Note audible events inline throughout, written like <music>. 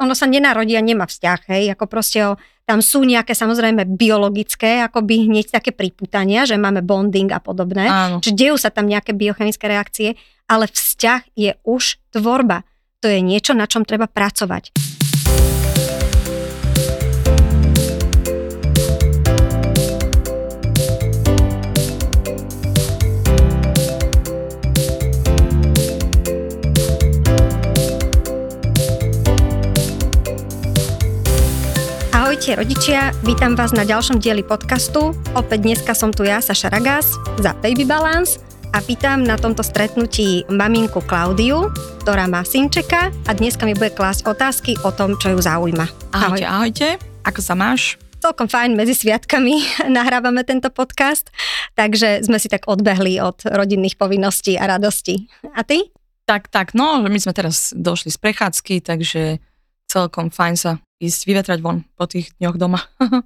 ono sa nenarodí a nemá vzťah, hej, ako proste o, tam sú nejaké samozrejme biologické, akoby hneď také priputania, že máme bonding a podobné, Áno. že dejú sa tam nejaké biochemické reakcie, ale vzťah je už tvorba. To je niečo, na čom treba pracovať. Ahojte rodičia, vítam vás na ďalšom dieli podcastu. Opäť dneska som tu ja, Saša Ragás, za Baby Balance a vítam na tomto stretnutí maminku Klaudiu, ktorá má synčeka a dneska mi bude klásť otázky o tom, čo ju zaujíma. Ahojte, ahojte. Ako sa máš? Celkom fajn, medzi sviatkami <laughs> nahrávame tento podcast, takže sme si tak odbehli od rodinných povinností a radostí. A ty? Tak, tak, no, my sme teraz došli z prechádzky, takže celkom fajn sa ísť vyvetrať von po tých dňoch doma. <laughs>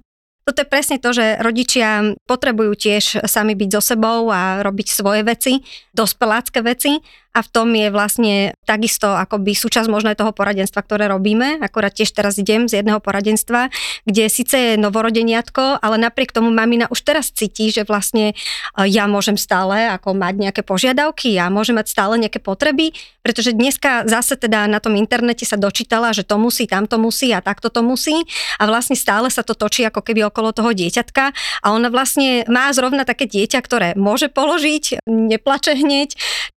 Toto je presne to, že rodičia potrebujú tiež sami byť so sebou a robiť svoje veci, dospelácké veci a v tom je vlastne takisto akoby súčasť možno aj toho poradenstva, ktoré robíme. Akorát tiež teraz idem z jedného poradenstva, kde síce je novorodeniatko, ale napriek tomu mamina už teraz cíti, že vlastne e, ja môžem stále ako mať nejaké požiadavky, ja môžem mať stále nejaké potreby, pretože dneska zase teda na tom internete sa dočítala, že to musí, tamto musí a takto to musí. A vlastne stále sa to točí ako keby okolo toho dieťatka. A ona vlastne má zrovna také dieťa, ktoré môže položiť, neplače hneď,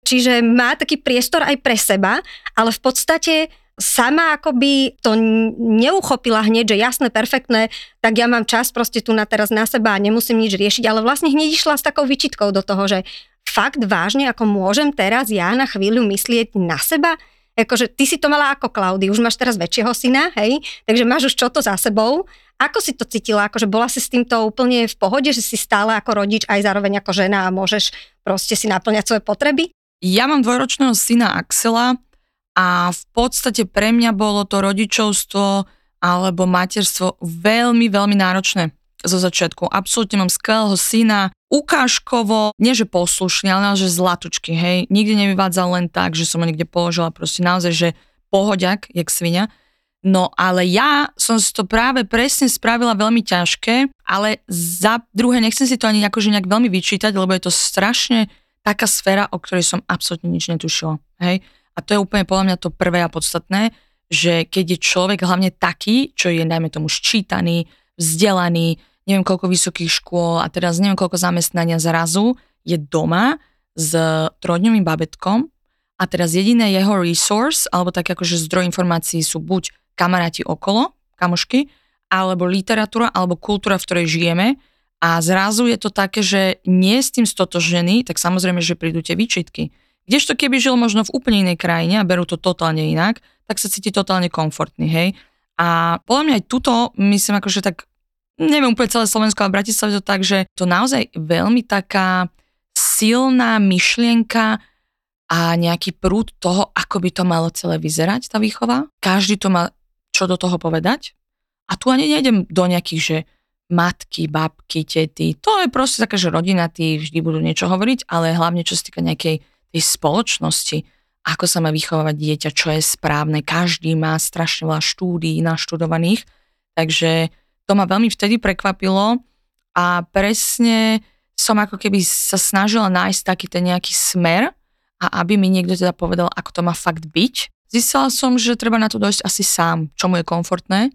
čiže má taký priestor aj pre seba, ale v podstate sama akoby to neuchopila hneď, že jasné, perfektné, tak ja mám čas proste tu na teraz na seba a nemusím nič riešiť, ale vlastne hneď išla s takou vyčitkou do toho, že fakt vážne, ako môžem teraz ja na chvíľu myslieť na seba, akože ty si to mala ako Klaudy, už máš teraz väčšieho syna, hej, takže máš už čo to za sebou. Ako si to cítila? Akože bola si s týmto úplne v pohode, že si stále ako rodič aj zároveň ako žena a môžeš proste si naplňať svoje potreby? Ja mám dvojročného syna Axela a v podstate pre mňa bolo to rodičovstvo alebo materstvo veľmi, veľmi náročné zo začiatku. Absolútne mám skvelého syna, ukážkovo, nie že poslušný, ale že zlatučky, hej. Nikdy nevyvádzal len tak, že som ho niekde položila, proste naozaj, že pohodiak, jak svinia. No ale ja som si to práve presne spravila veľmi ťažké, ale za druhé nechcem si to ani akože nejak veľmi vyčítať, lebo je to strašne taká sféra, o ktorej som absolútne nič netušila. Hej? A to je úplne podľa mňa to prvé a podstatné, že keď je človek hlavne taký, čo je najmä tomu ščítaný, vzdelaný, neviem koľko vysokých škôl a teraz neviem koľko zamestnania zrazu, je doma s trojdňovým babetkom a teraz jediné jeho resource, alebo tak akože zdroj informácií sú buď kamaráti okolo, kamošky, alebo literatúra, alebo kultúra, v ktorej žijeme. A zrazu je to také, že nie s tým stotožený, tak samozrejme, že prídu tie výčitky. Kdežto keby žil možno v úplne inej krajine a berú to totálne inak, tak sa cíti totálne komfortný, hej. A podľa mňa aj tuto, myslím akože tak, neviem úplne celé Slovensko, ale Bratislava to tak, že to naozaj veľmi taká silná myšlienka a nejaký prúd toho, ako by to malo celé vyzerať, tá výchova. Každý to má čo do toho povedať. A tu ani nejdem do nejakých, že matky, babky, tety. To je proste taká, že rodina, tí vždy budú niečo hovoriť, ale hlavne čo sa týka nejakej tej spoločnosti, ako sa má vychovávať dieťa, čo je správne. Každý má strašne veľa štúdií naštudovaných, takže to ma veľmi vtedy prekvapilo a presne som ako keby sa snažila nájsť taký ten nejaký smer a aby mi niekto teda povedal, ako to má fakt byť Zistila som, že treba na to dojsť asi sám, čo mu je komfortné,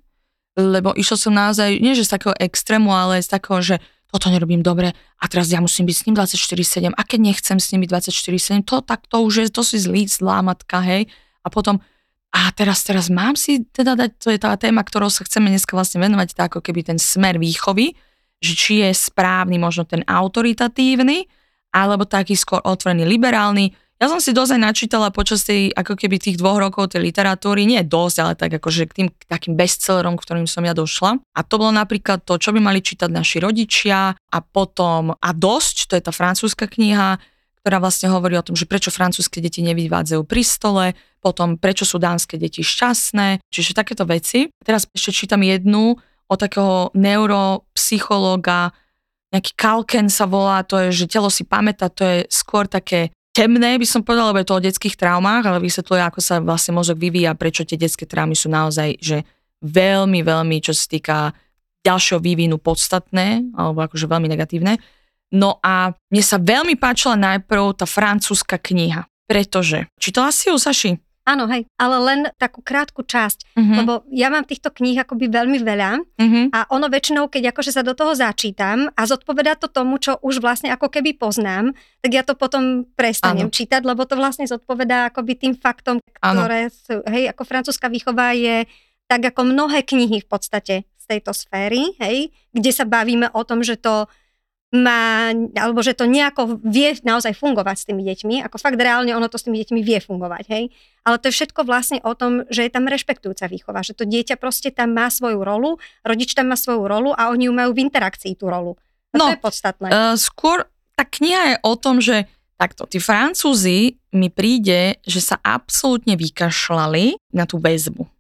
lebo išla som naozaj, nie že z takého extrému, ale z takého, že toto nerobím dobre a teraz ja musím byť s ním 24-7 a keď nechcem s byť 24-7, to tak to už je, to si zlý, zlá matka, hej. A potom, a teraz, teraz mám si teda dať, to je tá téma, ktorou sa chceme dneska vlastne venovať, tak ako keby ten smer výchovy, že či je správny možno ten autoritatívny, alebo taký skôr otvorený liberálny, ja som si dosť aj načítala počas tej, ako keby tých dvoch rokov tej literatúry, nie dosť, ale tak akože k tým takým bestsellerom, ktorým som ja došla. A to bolo napríklad to, čo by mali čítať naši rodičia a potom A dosť, to je tá francúzska kniha, ktorá vlastne hovorí o tom, že prečo francúzske deti nevyvádzajú pri stole, potom prečo sú dánske deti šťastné, čiže takéto veci. Teraz ešte čítam jednu o takého neuropsychológa, nejaký Kalken sa volá, to je, že telo si pamätá, to je skôr také temné, by som povedala, lebo je to o detských traumách, ale vysvetľuje, ako sa vlastne mozog vyvíja, prečo tie detské traumy sú naozaj, že veľmi, veľmi, čo sa týka ďalšieho vývinu podstatné, alebo akože veľmi negatívne. No a mne sa veľmi páčila najprv tá francúzska kniha, pretože, čítala si ju, Saši? Áno, hej, ale len takú krátku časť, uh-huh. lebo ja mám týchto kníh akoby veľmi veľa uh-huh. a ono väčšinou, keď akože sa do toho začítam a zodpoveda to tomu, čo už vlastne ako keby poznám, tak ja to potom prestanem ano. čítať, lebo to vlastne zodpovedá akoby tým faktom, ktoré ano. sú, hej, ako francúzska výchova je tak ako mnohé knihy v podstate z tejto sféry, hej, kde sa bavíme o tom, že to má, alebo že to nejako vie naozaj fungovať s tými deťmi, ako fakt reálne ono to s tými deťmi vie fungovať, hej. Ale to je všetko vlastne o tom, že je tam rešpektujúca výchova, že to dieťa proste tam má svoju rolu, rodič tam má svoju rolu a oni ju majú v interakcii tú rolu. A no, to je podstatné. Uh, skôr tá kniha je o tom, že takto, tí Francúzi mi príde, že sa absolútne vykašľali na tú väzbu.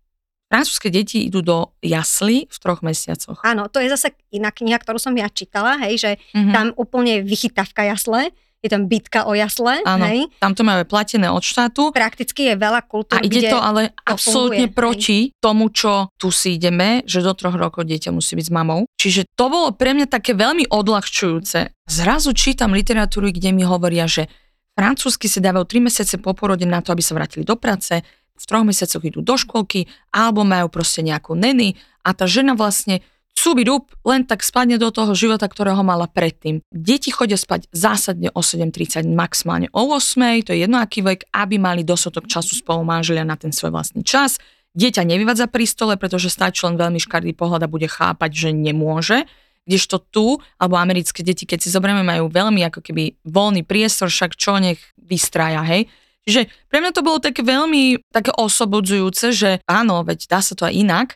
Francúzske deti idú do jasly v troch mesiacoch. Áno, to je zase iná kniha, ktorú som ja čítala, hej, že mm-hmm. tam úplne vychytávka jasle, je tam bitka o jasle. Áno, hej. tam to máme platené od štátu. Prakticky je veľa kultúr, A ide to ale to absolútne funguje, proti hej. tomu, čo tu si ideme, že do troch rokov dieťa musí byť s mamou. Čiže to bolo pre mňa také veľmi odľahčujúce. Zrazu čítam literatúru, kde mi hovoria, že francúzsky si dávajú 3 mesiace po porode na to, aby sa vrátili do práce, v troch mesiacoch idú do školky alebo majú proste nejakú neny a tá žena vlastne rúb, len tak spadne do toho života, ktorého mala predtým. Deti chodia spať zásadne o 7.30, maximálne o 8, to je jedno aký vek, aby mali dostatok času spolu manželia na ten svoj vlastný čas. Dieťa nevyvádza pri stole, pretože stačí len veľmi škardý pohľad a bude chápať, že nemôže. Kdežto tu, alebo americké deti, keď si zoberieme, majú veľmi ako keby voľný priestor, však čo nech vystrája, hej Čiže pre mňa to bolo také veľmi také osobodzujúce, že áno, veď dá sa to aj inak,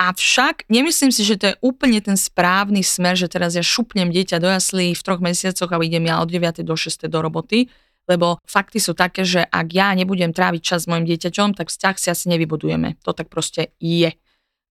Avšak nemyslím si, že to je úplne ten správny smer, že teraz ja šupnem dieťa do jaslí v troch mesiacoch a idem ja od 9. do 6. do roboty, lebo fakty sú také, že ak ja nebudem tráviť čas s mojim dieťaťom, tak vzťah si asi nevybudujeme. To tak proste je.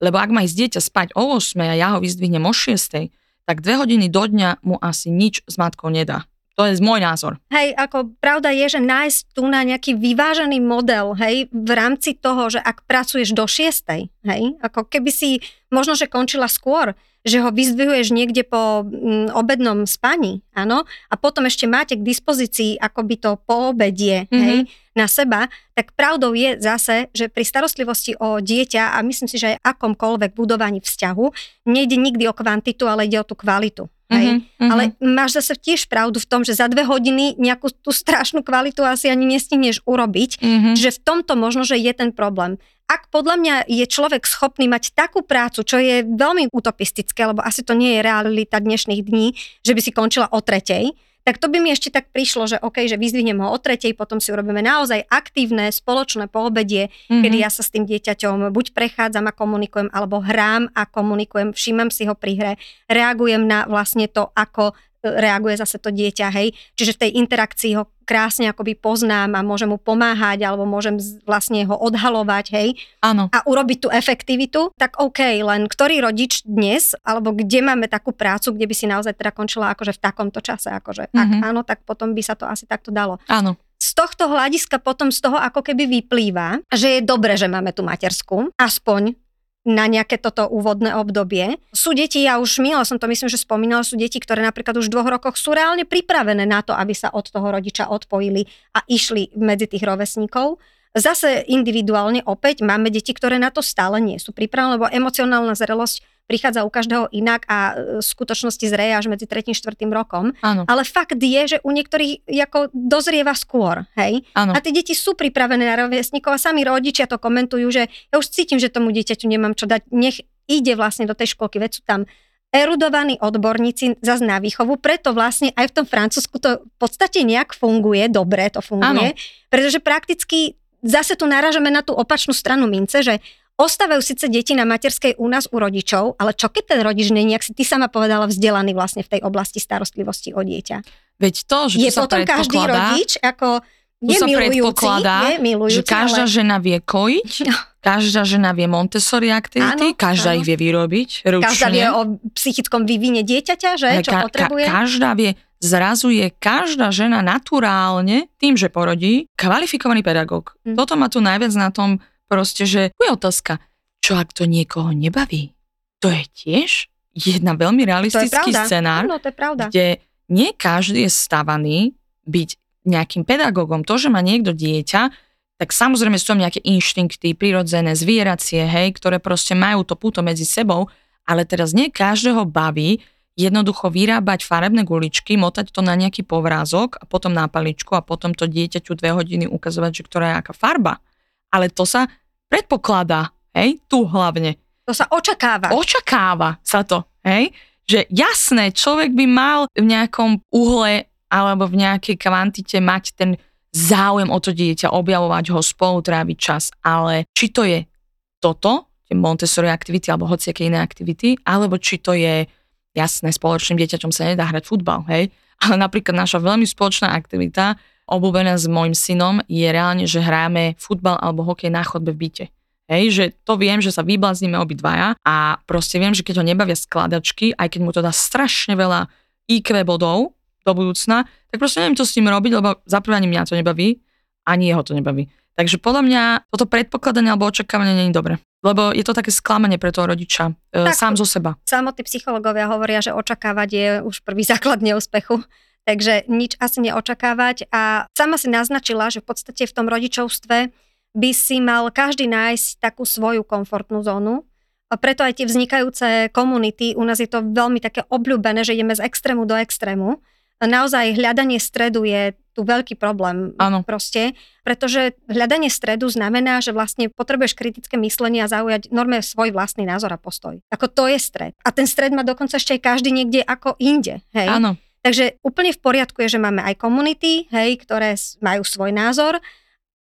Lebo ak má ísť dieťa spať o 8 a ja ho vyzdvihnem o 6, tak dve hodiny do dňa mu asi nič s matkou nedá. To je môj názor. Hej, ako pravda je, že nájsť tu na nejaký vyvážený model, hej, v rámci toho, že ak pracuješ do šiestej, hej, ako keby si možno, že končila skôr, že ho vyzdvihuješ niekde po mm, obednom spaní, áno, a potom ešte máte k dispozícii akoby to poobedie, mm-hmm. hej, na seba, tak pravdou je zase, že pri starostlivosti o dieťa a myslím si, že aj akomkoľvek budovaní vzťahu, nejde nikdy o kvantitu, ale ide o tú kvalitu. Hej? Mm-hmm. Ale máš zase tiež pravdu v tom, že za dve hodiny nejakú tú strašnú kvalitu asi ani nestihneš urobiť. Mm-hmm. Že v tomto možno, že je ten problém. Ak podľa mňa je človek schopný mať takú prácu, čo je veľmi utopistické, lebo asi to nie je realita dnešných dní, že by si končila o tretej, tak to by mi ešte tak prišlo, že OK, že vyzvihnem ho o tretej, potom si urobíme naozaj aktívne spoločné poobedie, mm-hmm. kedy ja sa s tým dieťaťom buď prechádzam a komunikujem, alebo hrám a komunikujem, všímam si ho pri hre, reagujem na vlastne to, ako reaguje zase to dieťa, hej. Čiže v tej interakcii ho krásne akoby poznám a môžem mu pomáhať alebo môžem vlastne ho odhalovať, hej. Áno. A urobiť tú efektivitu, tak OK, len ktorý rodič dnes, alebo kde máme takú prácu, kde by si naozaj teda končila akože v takomto čase, akože mm-hmm. ak mhm. áno, tak potom by sa to asi takto dalo. Áno z tohto hľadiska potom z toho ako keby vyplýva, že je dobre, že máme tú matersku, aspoň na nejaké toto úvodné obdobie. Sú deti, ja už milo som to myslím, že spomínala, sú deti, ktoré napríklad už v dvoch rokoch sú reálne pripravené na to, aby sa od toho rodiča odpojili a išli medzi tých rovesníkov. Zase individuálne opäť máme deti, ktoré na to stále nie sú pripravené, lebo emocionálna zrelosť prichádza u každého inak a e, v skutočnosti zreje až medzi 3. 4. rokom. Áno. Ale fakt je, že u niektorých ako dozrieva skôr, hej? Áno. A tie deti sú pripravené na rovesníkov a sami rodičia to komentujú, že ja už cítim, že tomu dieťaťu nemám čo dať, nech ide vlastne do tej školky, veď sú tam erudovaní odborníci za na výchovu, preto vlastne aj v tom Francúzsku to v podstate nejak funguje, dobre to funguje, Áno. pretože prakticky zase tu náražame na tú opačnú stranu mince, že Ostávajú síce deti na materskej u nás u rodičov, ale čo keď ten rodič nie ak si ty sama povedala, vzdelaný vlastne v tej oblasti starostlivosti o dieťa? Veď to, že je to potom každý rodič ako je sa milujúci, je milujúci, že každá ale... žena vie kojiť, no. každá žena vie Montessori aktivity, áno, každá áno. ich vie vyrobiť ručne. Každá vie o psychickom vývine dieťaťa, že, čo ka- potrebuje. Ka- každá vie zrazu je každá žena naturálne, tým, že porodí, kvalifikovaný pedagóg. Mm. Toto má tu najviac na tom proste, že tu je otázka, čo ak to niekoho nebaví? To je tiež jedna veľmi realistický to je scenár, no, to je pravda. kde nie každý je stavaný byť nejakým pedagógom. To, že má niekto dieťa, tak samozrejme sú tam nejaké inštinkty, prirodzené, zvieracie, hej, ktoré proste majú to puto medzi sebou, ale teraz nie každého baví jednoducho vyrábať farebné guličky, motať to na nejaký povrázok a potom na paličku a potom to dieťaťu dve hodiny ukazovať, že ktorá je aká farba. Ale to sa predpokladá, hej, tu hlavne. To sa očakáva. Očakáva sa to, hej. Že jasné, človek by mal v nejakom uhle alebo v nejakej kvantite mať ten záujem o to dieťa, objavovať ho, spolu tráviť čas, ale či to je toto, tie Montessori aktivity alebo hociaké iné aktivity, alebo či to je Jasné, spoločným dieťaťom sa nedá hrať futbal, hej, ale napríklad naša veľmi spoločná aktivita, obľúbená s môjim synom, je reálne, že hráme futbal alebo hokej na chodbe v byte. Hej, že to viem, že sa vybláznime obidvaja a proste viem, že keď ho nebavia skladačky, aj keď mu to dá strašne veľa IQ bodov do budúcna, tak proste neviem, čo s tým robiť, lebo za prvé ani mňa to nebaví, ani jeho to nebaví. Takže podľa mňa toto predpokladanie alebo očakávanie nie je dobre. Lebo je to také sklamanie pre toho rodiča, e, tak, sám zo seba. Samotní psychológovia hovoria, že očakávať je už prvý <laughs> základ neúspechu. Takže nič asi neočakávať. A sama si naznačila, že v podstate v tom rodičovstve by si mal každý nájsť takú svoju komfortnú zónu. A preto aj tie vznikajúce komunity, u nás je to veľmi také obľúbené, že ideme z extrému do extrému naozaj hľadanie stredu je tu veľký problém ano. proste, pretože hľadanie stredu znamená, že vlastne potrebuješ kritické myslenie a zaujať norme svoj vlastný názor a postoj. Ako to je stred. A ten stred má dokonca ešte aj každý niekde ako inde. Hej? Áno. Takže úplne v poriadku je, že máme aj komunity, hej, ktoré majú svoj názor.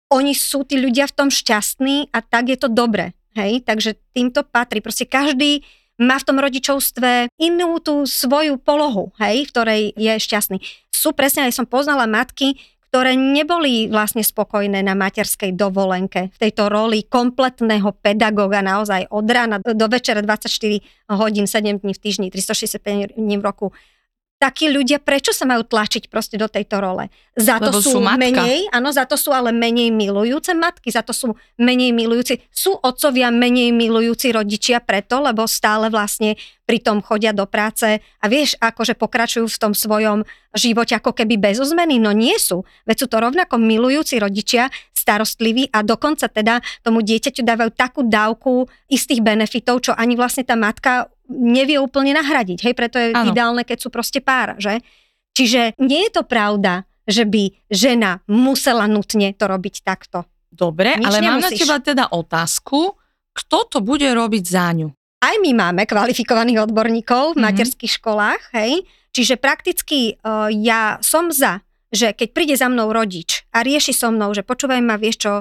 Oni sú tí ľudia v tom šťastní a tak je to dobre. Hej, takže týmto patrí. Proste každý má v tom rodičovstve inú tú svoju polohu, hej, v ktorej je šťastný. Sú presne, aj som poznala matky, ktoré neboli vlastne spokojné na materskej dovolenke v tejto roli kompletného pedagóga naozaj od rána do večera 24 hodín, 7 dní v týždni, 365 dní v roku takí ľudia, prečo sa majú tlačiť proste do tejto role? Za to Lebo sú, sú matka. menej, áno, za to sú ale menej milujúce matky, za to sú menej milujúci, sú otcovia menej milujúci rodičia preto, lebo stále vlastne pri tom chodia do práce a vieš, akože pokračujú v tom svojom živote ako keby bez zmeny, no nie sú. Veď sú to rovnako milujúci rodičia, starostliví a dokonca teda tomu dieťaťu dávajú takú dávku istých benefitov, čo ani vlastne tá matka nevie úplne nahradiť. Hej, preto je ano. ideálne, keď sú proste pár, že? Čiže nie je to pravda, že by žena musela nutne to robiť takto. Dobre, Nič ale nemusíš. mám na teba teda otázku, kto to bude robiť za ňu? Aj my máme kvalifikovaných odborníkov v mm-hmm. materských školách, hej? Čiže prakticky uh, ja som za, že keď príde za mnou rodič a rieši so mnou, že počúvaj ma, vieš čo,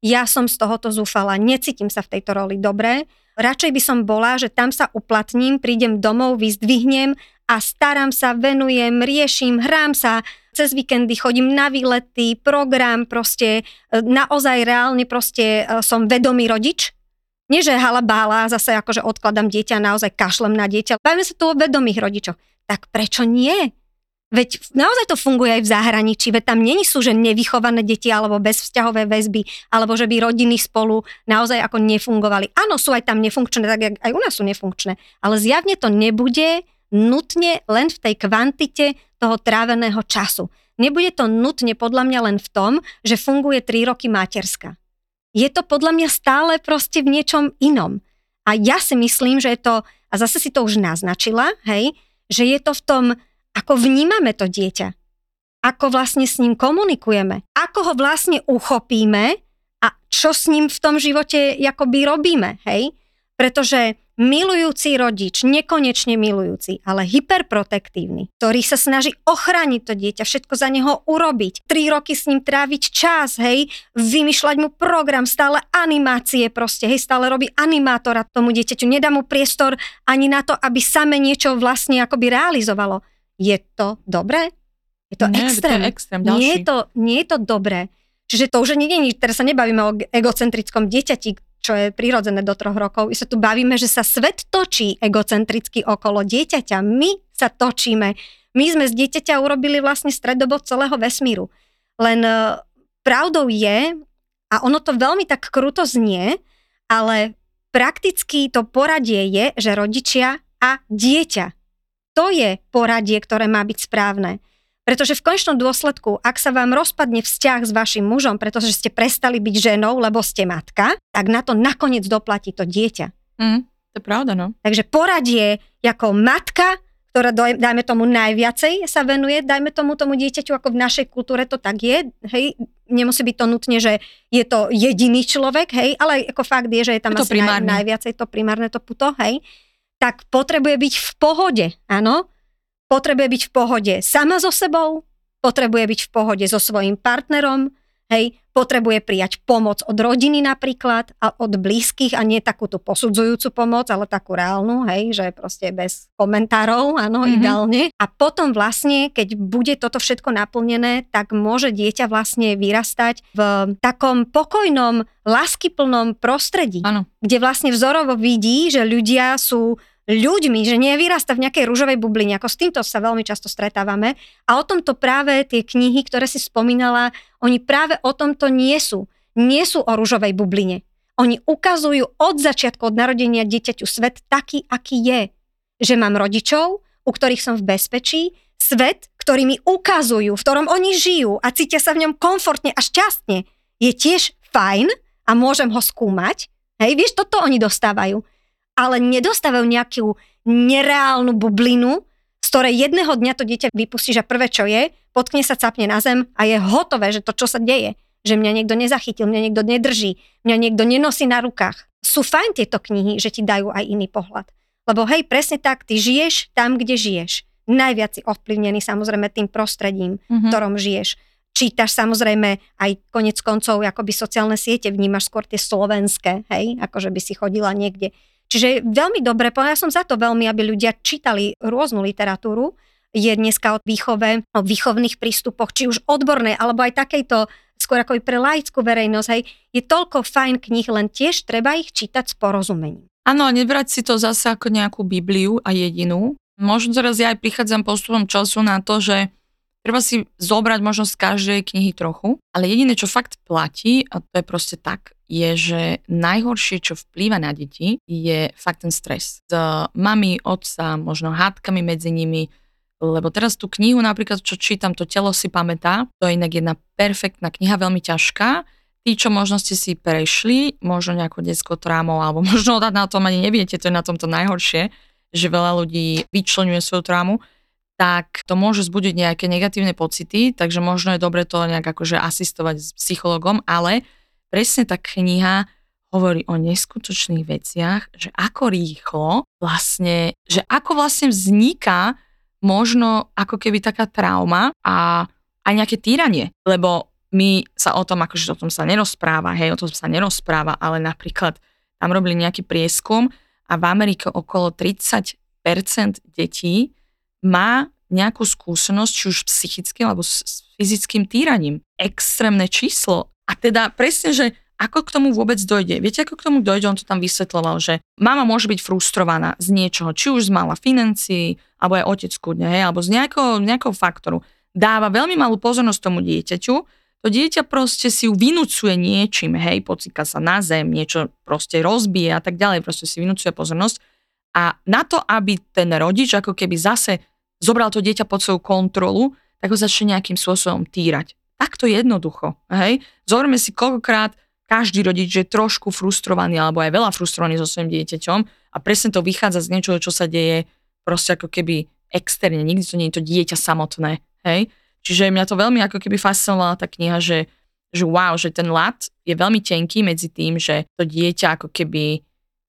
ja som z tohoto zúfala, necítim sa v tejto roli dobre, radšej by som bola, že tam sa uplatním, prídem domov, vyzdvihnem a starám sa, venujem, riešim, hrám sa, cez víkendy chodím na výlety, program, proste e, naozaj reálne proste e, som vedomý rodič. Nie, že halabála, zase akože odkladám dieťa, naozaj kašlem na dieťa. Bavíme sa tu o vedomých rodičoch. Tak prečo nie? Veď naozaj to funguje aj v zahraničí, veď tam není sú, že nevychované deti alebo bezvzťahové väzby, alebo že by rodiny spolu naozaj ako nefungovali. Áno, sú aj tam nefunkčné, tak aj u nás sú nefunkčné, ale zjavne to nebude nutne len v tej kvantite toho tráveného času. Nebude to nutne podľa mňa len v tom, že funguje 3 roky materska. Je to podľa mňa stále proste v niečom inom. A ja si myslím, že je to, a zase si to už naznačila, hej, že je to v tom ako vnímame to dieťa, ako vlastne s ním komunikujeme, ako ho vlastne uchopíme? A čo s ním v tom živote akoby robíme, hej? Pretože milujúci rodič, nekonečne milujúci, ale hyperprotektívny, ktorý sa snaží ochrániť to dieťa, všetko za neho urobiť, tri roky s ním tráviť čas, hej, vymýšľať mu program, stále animácie proste, hej, stále robí animátora tomu dieťaťu, nedá mu priestor ani na to, aby same niečo vlastne akoby realizovalo. Je to dobré? Je to nie, extrém. To je extrém ďalší. Nie je to, nie je to dobré. Čiže to už nie je teraz sa nebavíme o egocentrickom dieťati, čo je prirodzené do troch rokov. My sa tu bavíme, že sa svet točí egocentricky okolo dieťaťa. My sa točíme My sme z dieťaťa urobili vlastne stredobod celého vesmíru. Len uh, pravdou je, a ono to veľmi tak kruto znie, ale prakticky to poradie je, že rodičia a dieťa. To je poradie, ktoré má byť správne. Pretože v konečnom dôsledku, ak sa vám rozpadne vzťah s vašim mužom, pretože ste prestali byť ženou, lebo ste matka, tak na to nakoniec doplatí to dieťa. Mm, to je pravda, no. Takže poradie ako matka, ktorá dajme tomu najviacej sa venuje, dajme tomu tomu dieťaťu, ako v našej kultúre to tak je, hej, nemusí byť to nutne, že je to jediný človek, hej, ale ako fakt je, že je tam je asi naj, najviacej to primárne to puto, hej, tak potrebuje byť v pohode, áno, potrebuje byť v pohode sama so sebou, potrebuje byť v pohode so svojím partnerom, hej, potrebuje prijať pomoc od rodiny napríklad a od blízkych a nie takú tú posudzujúcu pomoc, ale takú reálnu, hej, že proste bez komentárov, áno, mm-hmm. ideálne. A potom vlastne, keď bude toto všetko naplnené, tak môže dieťa vlastne vyrastať v takom pokojnom, láskyplnom prostredí, ano. kde vlastne vzorovo vidí, že ľudia sú ľuďmi, že nevyrasta v nejakej rúžovej bubline, ako s týmto sa veľmi často stretávame. A o tomto práve tie knihy, ktoré si spomínala, oni práve o tomto nie sú. Nie sú o rúžovej bubline. Oni ukazujú od začiatku, od narodenia dieťaťu svet taký, aký je. Že mám rodičov, u ktorých som v bezpečí, svet, ktorý mi ukazujú, v ktorom oni žijú a cítia sa v ňom komfortne a šťastne, je tiež fajn a môžem ho skúmať. Hej, vieš, toto oni dostávajú ale nedostávajú nejakú nereálnu bublinu, z ktorej jedného dňa to dieťa vypustí, že prvé čo je, potkne sa, capne na zem a je hotové, že to čo sa deje, že mňa niekto nezachytil, mňa niekto nedrží, mňa niekto nenosí na rukách. Sú fajn tieto knihy, že ti dajú aj iný pohľad. Lebo hej, presne tak, ty žiješ tam, kde žiješ. Najviac si ovplyvnený samozrejme tým prostredím, mm-hmm. v ktorom žiješ. Čítaš samozrejme aj konec koncov akoby sociálne siete, vnímaš skôr tie slovenské, hej, ako že by si chodila niekde Čiže veľmi dobre, ja som za to veľmi, aby ľudia čítali rôznu literatúru. Je dneska o výchove, o výchovných prístupoch, či už odbornej, alebo aj takejto skôr ako pre laickú verejnosť, hej, je toľko fajn kníh, len tiež treba ich čítať s porozumením. Áno, a nebrať si to zase ako nejakú Bibliu a jedinú. Možno teraz ja aj prichádzam postupom času na to, že treba si zobrať možno z každej knihy trochu, ale jediné, čo fakt platí, a to je proste tak, je, že najhoršie, čo vplýva na deti, je fakt ten stres. S mami, otca, možno hádkami medzi nimi, lebo teraz tú knihu napríklad, čo čítam, to telo si pamätá, to je inak jedna perfektná kniha, veľmi ťažká. Tí, čo možno ste si prešli, možno nejakou detskou trámou, alebo <laughs> možno na tom ani neviete, to je na tomto najhoršie, že veľa ľudí vyčlenuje svoju trámu, tak to môže zbudiť nejaké negatívne pocity, takže možno je dobre to nejak akože asistovať s psychologom, ale presne tá kniha hovorí o neskutočných veciach, že ako rýchlo vlastne, že ako vlastne vzniká možno ako keby taká trauma a aj nejaké týranie, lebo my sa o tom, akože o tom sa nerozpráva, hej, o tom sa nerozpráva, ale napríklad tam robili nejaký prieskum a v Amerike okolo 30% detí má nejakú skúsenosť, či už psychickým alebo s fyzickým týraním. Extrémne číslo a teda presne, že ako k tomu vôbec dojde? Viete, ako k tomu dojde? On to tam vysvetloval, že mama môže byť frustrovaná z niečoho, či už z mála financií, alebo aj otec kudne, hej, alebo z nejakého, nejakého faktoru. Dáva veľmi malú pozornosť tomu dieťaťu, to dieťa proste si ju vynúcuje niečím, hej, pocíka sa na zem, niečo proste rozbije a tak ďalej, proste si vynúcuje pozornosť. A na to, aby ten rodič ako keby zase zobral to dieťa pod svoju kontrolu, tak ho začne nejakým spôsobom týrať. Takto jednoducho. Hej? Zoberme si koľkokrát každý rodič je trošku frustrovaný alebo aj veľa frustrovaný so svojím dieťaťom a presne to vychádza z niečoho, čo sa deje proste ako keby externe, nikdy to nie je to dieťa samotné. Hej? Čiže mňa to veľmi ako keby fascinovala tá kniha, že, že wow, že ten lat je veľmi tenký medzi tým, že to dieťa ako keby,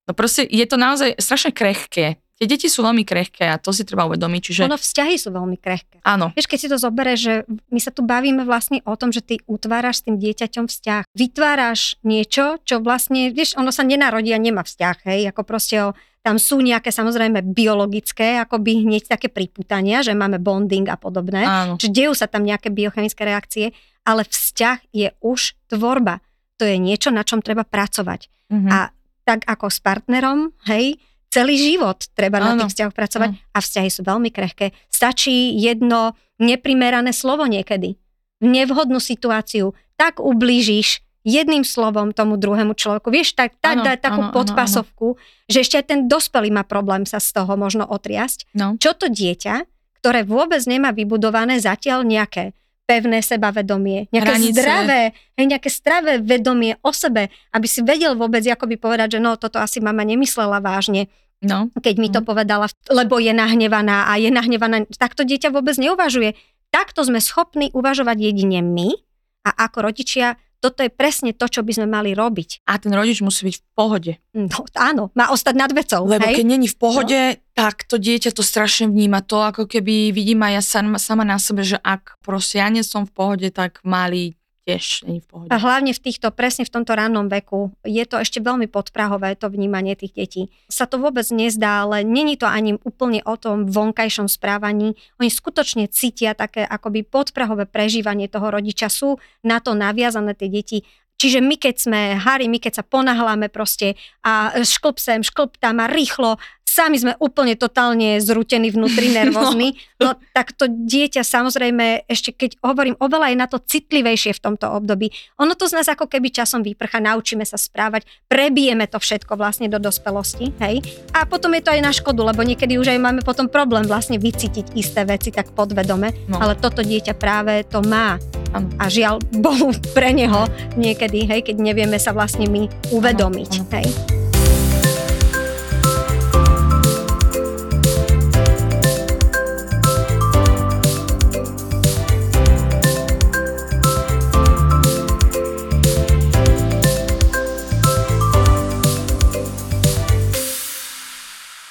no proste je to naozaj strašne krehké Tie deti sú veľmi krehké a to si treba uvedomiť. Čiže... Ono vzťahy sú veľmi krehké. Áno. Vieš, keď si to zoberieš, že my sa tu bavíme vlastne o tom, že ty utváraš s tým dieťaťom vzťah. Vytváraš niečo, čo vlastne, vieš, ono sa nenarodí a nemá vzťah, hej, ako proste o, tam sú nejaké samozrejme biologické, akoby hneď také priputania, že máme bonding a podobné. Áno. Čiže dejú sa tam nejaké biochemické reakcie, ale vzťah je už tvorba. To je niečo, na čom treba pracovať. Mm-hmm. A tak ako s partnerom, hej, celý život treba na Áno, tých vzťahoch pracovať a vzťahy sú veľmi krehké. Stačí jedno neprimerané slovo niekedy. V nevhodnú situáciu tak ublížiš jedným slovom tomu druhému človeku. Vieš, tak, tak Áno, dať takú áno, podpasovku, že ešte aj ten dospelý má problém sa z toho možno otriasť. No. Čo to dieťa, ktoré vôbec nemá vybudované zatiaľ nejaké pevné sebavedomie, nejaké Hranice. zdravé, hej, nejaké zdravé vedomie o sebe, aby si vedel vôbec akoby povedať, že no, toto asi mama nemyslela vážne, No. keď mi to Mhm. povedala, lebo je nahnevaná a je nahnevaná. Takto dieťa vôbec neuvažuje. Takto sme schopní uvažovať jedine my a ako rodičia toto je presne to, čo by sme mali robiť. A ten rodič musí byť v pohode. No, áno, má ostať nad vecou. Lebo hej? keď není v pohode, tak to dieťa to strašne vníma. To ako keby vidím aj ja sama, sama na sebe, že ak proste ja nie som v pohode, tak malý tiež není v pohode. A hlavne v týchto, presne v tomto rannom veku, je to ešte veľmi podprahové, to vnímanie tých detí. Sa to vôbec nezdá, ale není to ani úplne o tom vonkajšom správaní. Oni skutočne cítia také akoby podprahové prežívanie toho rodiča. Sú na to naviazané tie deti. Čiže my keď sme Harry, my keď sa ponahláme proste a šklp sem, šklp tam a rýchlo, sami sme úplne totálne zrútení vnútri, <laughs> nervózni, no. no tak to dieťa samozrejme, ešte keď hovorím, oveľa je na to citlivejšie v tomto období. Ono to z nás ako keby časom vyprcha, naučíme sa správať, prebijeme to všetko vlastne do dospelosti, hej? A potom je to aj na škodu, lebo niekedy už aj máme potom problém vlastne vycítiť isté veci tak podvedome, No. ale toto dieťa práve to má. Áno. A žiaľ Bohu pre neho niekedy, hej, keď nevieme sa vlastne my uvedomiť, hej.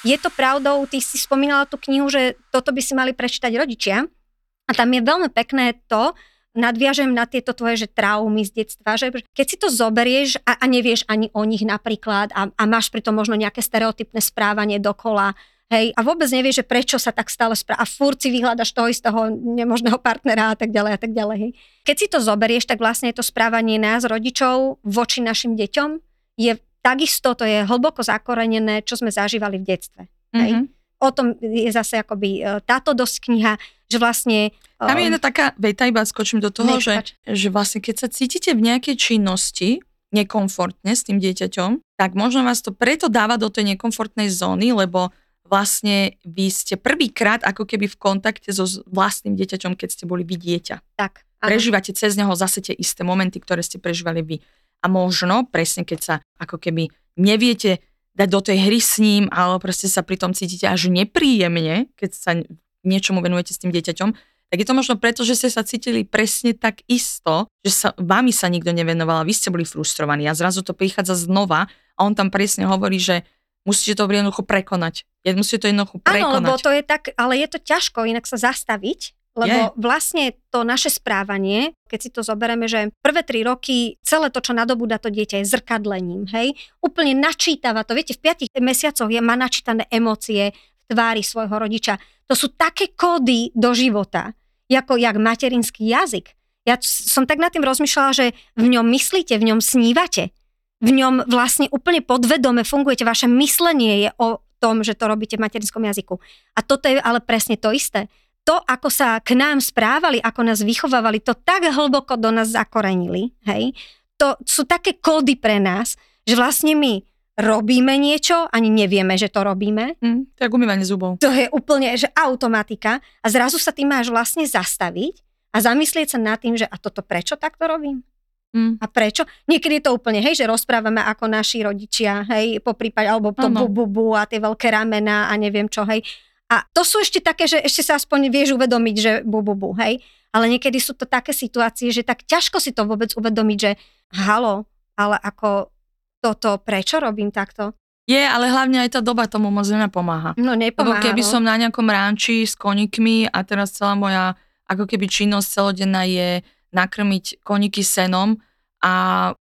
Je to pravdou, ty si spomínala tú knihu, že toto by si mali prečítať rodičia. A tam je veľmi pekné to, nadviažem na tieto tvoje že traumy z detstva, že keď si to zoberieš a, a nevieš ani o nich napríklad a, a máš pritom možno nejaké stereotypné správanie dokola, hej, a vôbec nevieš, že prečo sa tak stále správa a furt si vyhľadaš toho istého nemožného partnera a tak ďalej a tak ďalej, hej. Keď si to zoberieš, tak vlastne je to správanie nás, rodičov, voči našim deťom je takisto, to je hlboko zakorenené, čo sme zažívali v detstve. Hej. Mhm. O tom je zase akoby e, táto dosť kniha, že vlastne... Tam je jedna taká veta, iba skočím do toho, že, že vlastne keď sa cítite v nejakej činnosti nekomfortne s tým dieťaťom, tak možno vás to preto dáva do tej nekomfortnej zóny, lebo vlastne vy ste prvýkrát ako keby v kontakte so vlastným dieťaťom, keď ste boli vy dieťa. tak, áno. Prežívate cez neho zase tie isté momenty, ktoré ste prežívali vy. A možno, presne keď sa ako keby neviete dať do tej hry s ním, alebo proste sa pri tom cítite až nepríjemne, keď sa niečomu venujete s tým dieťaťom, tak je to možno preto, že ste sa cítili presne tak isto, že sa, vami sa nikto nevenoval a vy ste boli frustrovaní a zrazu to prichádza znova a on tam presne hovorí, že musíte to jednoducho prekonať. Je- Musíte to jednoducho Áno, lebo prekonať. to je tak, ale je to ťažko inak sa zastaviť, lebo vlastne to naše správanie, keď si to zoberieme, že prvé tri roky celé to, čo nadobúda to dieťa je zrkadlením, hej, úplne načítava to. Viete, v piatich mesiacoch je, má načítané emócie v tvári svojho rodiča. To sú také kódy do života, ako jak materinský jazyk. Ja som tak nad tým rozmýšľala, že v ňom myslíte, v ňom snívate. V ňom vlastne úplne podvedome fungujete. Vaše myslenie je o tom, že to robíte v materinskom jazyku. A toto je ale presne to isté. To, ako sa k nám správali, ako nás vychovávali, to tak hlboko do nás zakorenili, hej. To sú také kódy pre nás, že vlastne my robíme niečo, ani nevieme, že to robíme. Hm, to je umývanie zubov. To je úplne, že automatika a zrazu sa ty máš vlastne zastaviť a zamyslieť sa nad tým, že a toto prečo takto robím? Hm. A prečo? Niekedy je to úplne, hej, že rozprávame ako naši rodičia, hej, po prípade, alebo to Áno. bu, bu, bu a tie veľké ramena a neviem čo, hej. A to sú ešte také, že ešte sa aspoň vieš uvedomiť, že bu, bu, bu, hej. Ale niekedy sú to také situácie, že tak ťažko si to vôbec uvedomiť, že halo, ale ako toto, prečo robím takto? Je, ale hlavne aj tá doba tomu moc nenapomáha. No Lebo nepomáha. keby no. som na nejakom ránči s koníkmi a teraz celá moja ako keby činnosť celodenná je nakrmiť koníky senom a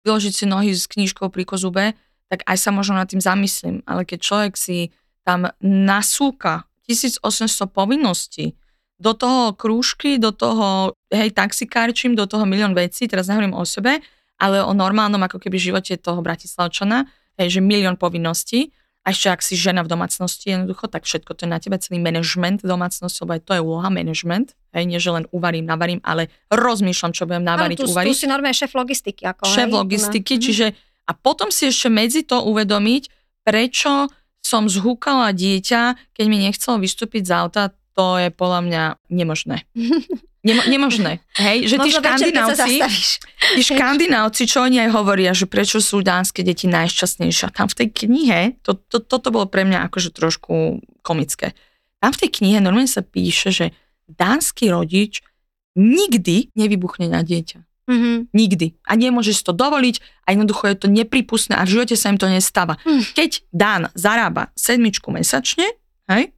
vyložiť si nohy s knížkou pri kozube, tak aj sa možno nad tým zamyslím. Ale keď človek si tam nasúka 1800 povinností, do toho krúžky, do toho, hej, taxikárčim, do toho milión vecí, teraz nehovorím o sebe, ale o normálnom ako keby živote toho Bratislavčana, hej, že milión povinností A ešte ak si žena v domácnosti jednoducho, tak všetko to je na tebe, celý management domácnosti, lebo aj to je úloha management. Hej, nie, že len uvarím, navarím, ale rozmýšľam, čo budem navariť, tu, uvariť. Tu si normálne šéf logistiky. Ako, šéf hej? logistiky, No. čiže a potom si ešte medzi to uvedomiť, prečo som zhúkala dieťa, keď mi nechcelo vystúpiť z auta, to je podľa mňa nemožné. <laughs> Nemo, nemožné, hej? Že tí Možno škandinávci, tí škandinávci, čo oni aj hovoria, že prečo sú dánske deti najšťastnejšie. Tam v tej knihe, to, to, toto bolo pre mňa akože trošku komické. Tam v tej knihe normálne sa píše, že dánsky rodič nikdy nevybuchne na dieťa. Mhm. Nikdy. A nemôže si to dovoliť a jednoducho je to nepripustné a v živote sa im to nestáva. Hm. Keď Dan zarába sedmičku mesačne, hej,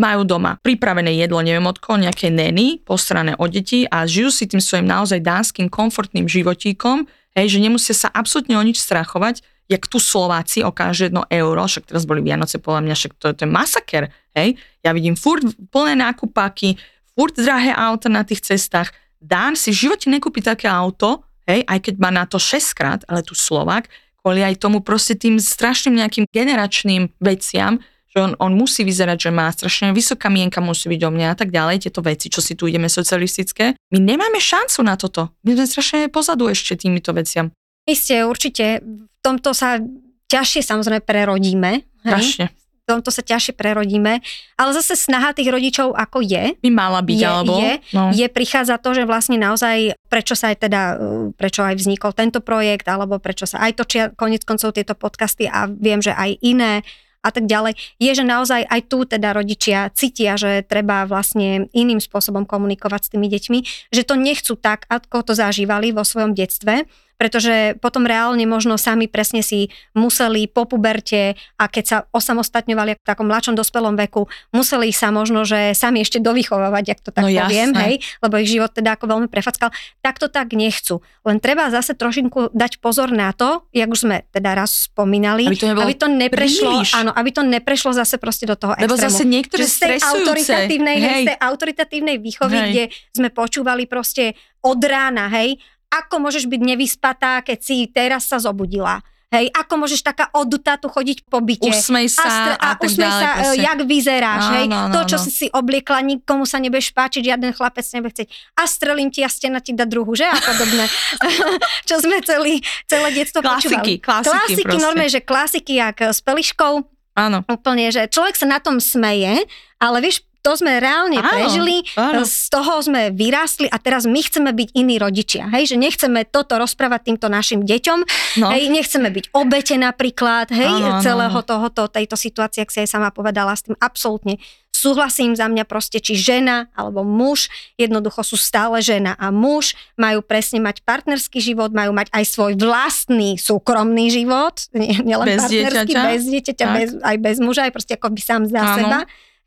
majú doma pripravené jedlo, neviem od koho, nejaké neny, postrané o deti a žijú si tým svojim naozaj dánskym komfortným životíkom, hej, že nemusia sa absolútne o nič strachovať, jak tu Slováci o každé jedno euro, však teraz boli Vianoce, podľa mňa, však to, to je masaker, hej, ja vidím furt plné nákupáky, furt drahé auta na tých cestách, Dán si v živote nekúpi také auto, hej, aj keď má na to 6 krát, ale tu Slovák, kvôli aj tomu proste tým strašným nejakým generačným veciam, že on, on musí vyzerať, že má strašne vysoká mienka, musí byť o mňa a tak ďalej, tieto veci, čo si tu ideme socialistické. My nemáme šancu na toto. My sme strašne pozadu ešte týmito veciam. Isté, určite. V tomto sa ťažšie samozrejme prerodíme. Strašne. V tomto sa ťažšie prerodíme. Ale zase snaha tých rodičov ako je, By mala byť, Je- alebo... je, no. je prichádza to, že vlastne naozaj, prečo sa aj teda, uh, prečo aj vznikol tento projekt, alebo prečo sa aj točia konec koncov tieto podcasty a viem, že aj iné a tak ďalej, je, že naozaj aj tu teda rodičia cítia, že treba vlastne iným spôsobom komunikovať s tými deťmi, že to nechcú tak, ako to zažívali vo svojom detstve, pretože potom reálne možno sami presne si museli po puberte a keď sa osamostatňovali v takom mladšom dospelom veku, museli sa možno, že sami ešte dovychovávať, ak to tak No poviem, jasné. hej, lebo ich život teda ako veľmi prefackal, tak to tak nechcú. Len treba zase trošinku dať pozor na to, jak už sme teda raz spomínali, Aby to aby to neprešlo, príliš. áno, aby to neprešlo zase proste do toho Lebo extrému zase niektoré že z tej autoritatívnej, hej, z tej autoritatívnej výchovy, Hej. kde sme počúvali proste od rána, hej, ako môžeš byť nevyspatá, keď si teraz sa zobudila. Hej, ako môžeš taká oddutá tu chodiť po byte. usmej sa a, stre- a, a usmej ďalej. sa, proste. e, jak vyzeráš, Áno, hej. áno, to, čo áno. si si obliekla, nikomu sa nebudeš páčiť, žiaden chlapec nebude chcieť. A strelím ti a stena ti dá druhu, že? A podobné. <laughs> <laughs> čo sme celý, celé detstvo Klasiky, počúvali. klasiky Klasiky, proste. normálne, že klasiky, jak s peliškou, Áno. úplne, že človek sa na tom smeje, ale vieš, to sme reálne Áno, prežili, áno. z toho sme vyrástli a teraz my chceme byť iní rodičia, hej, že nechceme toto rozprávať týmto našim deťom, No. hej, nechceme byť obete napríklad, hej, Áno, celého áno. tohoto, tejto situácie, ak si aj sama povedala, s tým absolútne súhlasím za mňa proste, či žena alebo muž, jednoducho sú stále žena a muž, majú presne mať partnerský život, majú mať aj svoj vlastný súkromný život, nie, nielen Bez partnerský, dieťaťa. bez dieťaťa, Tak. bez, aj bez muža, aj proste ako by sám za Áno. seba,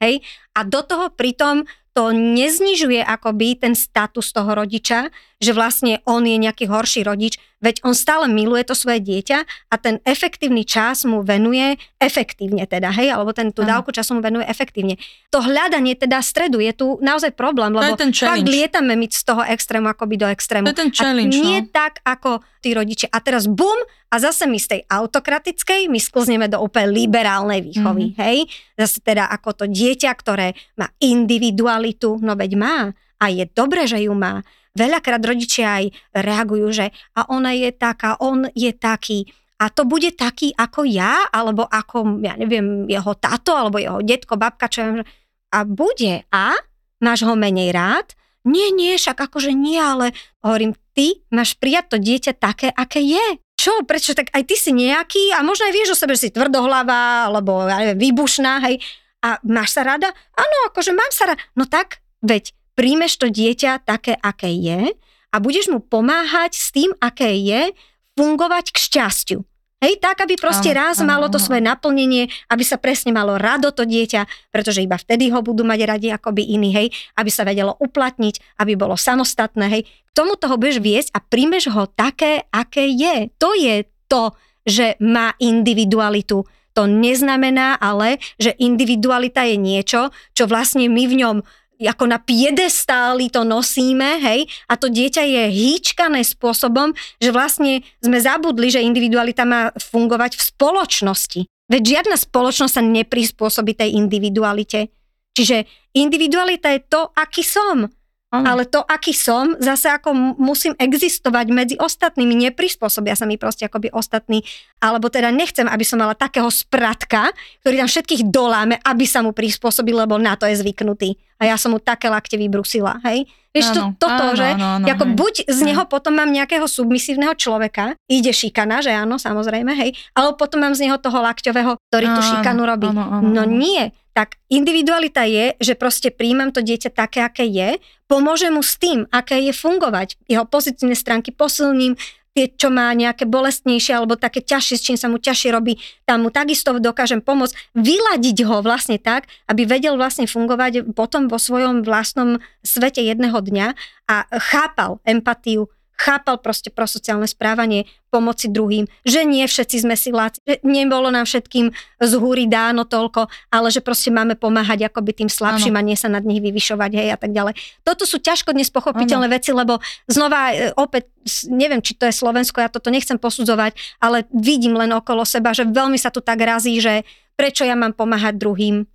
hej, a do toho pritom to neznižuje akoby ten status toho rodiča, že vlastne on je nejaký horší rodič, veď on stále miluje to svoje dieťa a ten efektívny čas mu venuje efektívne teda, hej, alebo ten tú Áno. dávku času mu venuje efektívne. To hľadanie teda stredu je tu naozaj problém, lebo ten fakt lietame my z toho extrému akoby do extrému. To je ten challenge, a nie no. tak ako tí rodičia. A teraz bum, a zase my z tej autokratickej, my sklzneme do úplne liberálnej výchovy, mm-hmm. hej? Zase teda ako to dieťa, ktoré má individualitu, no veď má. A je dobre, že ju má. Veľakrát rodičia aj reagujú, že a ona je taká, on je taký. A to bude taký ako ja, alebo ako, ja neviem, jeho tato, alebo jeho detko, babka, čo ja viem, A bude. A? Máš ho menej rád? Nie, nie, však akože nie, ale hovorím, ty máš prijať to dieťa také, aké je. Čo, prečo, tak aj ty si nejaký a možno aj vieš o sebe, že si tvrdohlava, alebo ja neviem, výbušná, hej. A máš sa rada? Áno, akože mám sa rada. No tak, veď príjmeš to dieťa také, aké je a budeš mu pomáhať s tým, aké je, fungovať k šťastiu. Hej, tak, aby proste Áno, raz áno, malo to svoje naplnenie, aby sa presne malo rado to dieťa, pretože iba vtedy ho budú mať radi akoby iní, hej, aby sa vedelo uplatniť, aby bolo samostatné, hej. K tomu toho budeš viesť a príjmeš ho také, aké je. To je to, že má individualitu. To neznamená ale, že individualita je niečo, čo vlastne my v ňom ako na piedestáli to nosíme, hej, a to dieťa je hýčkané spôsobom, že vlastne sme zabudli, že individualita má fungovať v spoločnosti. Veď žiadna spoločnosť sa neprispôsobí tej individualite. Čiže individualita je to, aký som. Ano. Ale to, aký som, zase ako musím existovať medzi ostatnými, neprispôsobia sa mi proste akoby ostatní, alebo teda nechcem, aby som mala takého spratka, ktorý tam všetkých doláme, aby sa mu prispôsobil, lebo na to je zvyknutý. A ja som mu také lakte vybrusila, hej? Vieš, to, toto, áno, že áno, áno, ako hej. buď z neho potom mám nejakého submisívneho človeka, ide šikana, že áno, samozrejme, hej, alebo potom mám z neho toho lakťového, ktorý áno, tú šikanu robí. Áno, áno, no nie, tak individualita je, že proste príjmam to dieťa také, aké je, pomôžem mu s tým, aké je fungovať, jeho pozitívne stránky posilním, tie, čo má nejaké bolestnejšie alebo také ťažšie, s čím sa mu ťažšie robí, tam mu takisto dokážem pomôcť vyladiť ho vlastne tak, aby vedel vlastne fungovať potom vo svojom vlastnom svete jedného dňa a chápal empatiu, chápal proste prosociálne správanie, pomoci druhým, že nie všetci sme siláci, že nebolo nám všetkým z húry dáno toľko, ale že proste máme pomáhať akoby tým slabším ano. a nie sa nad nich vyvyšovať, hej, a tak ďalej. Toto sú ťažko dnes pochopiteľné ano. veci, lebo znova e, opäť, neviem, či to je Slovensko, ja toto nechcem posudzovať, ale vidím len okolo seba, že veľmi sa tu tak razí, že prečo ja mám pomáhať druhým,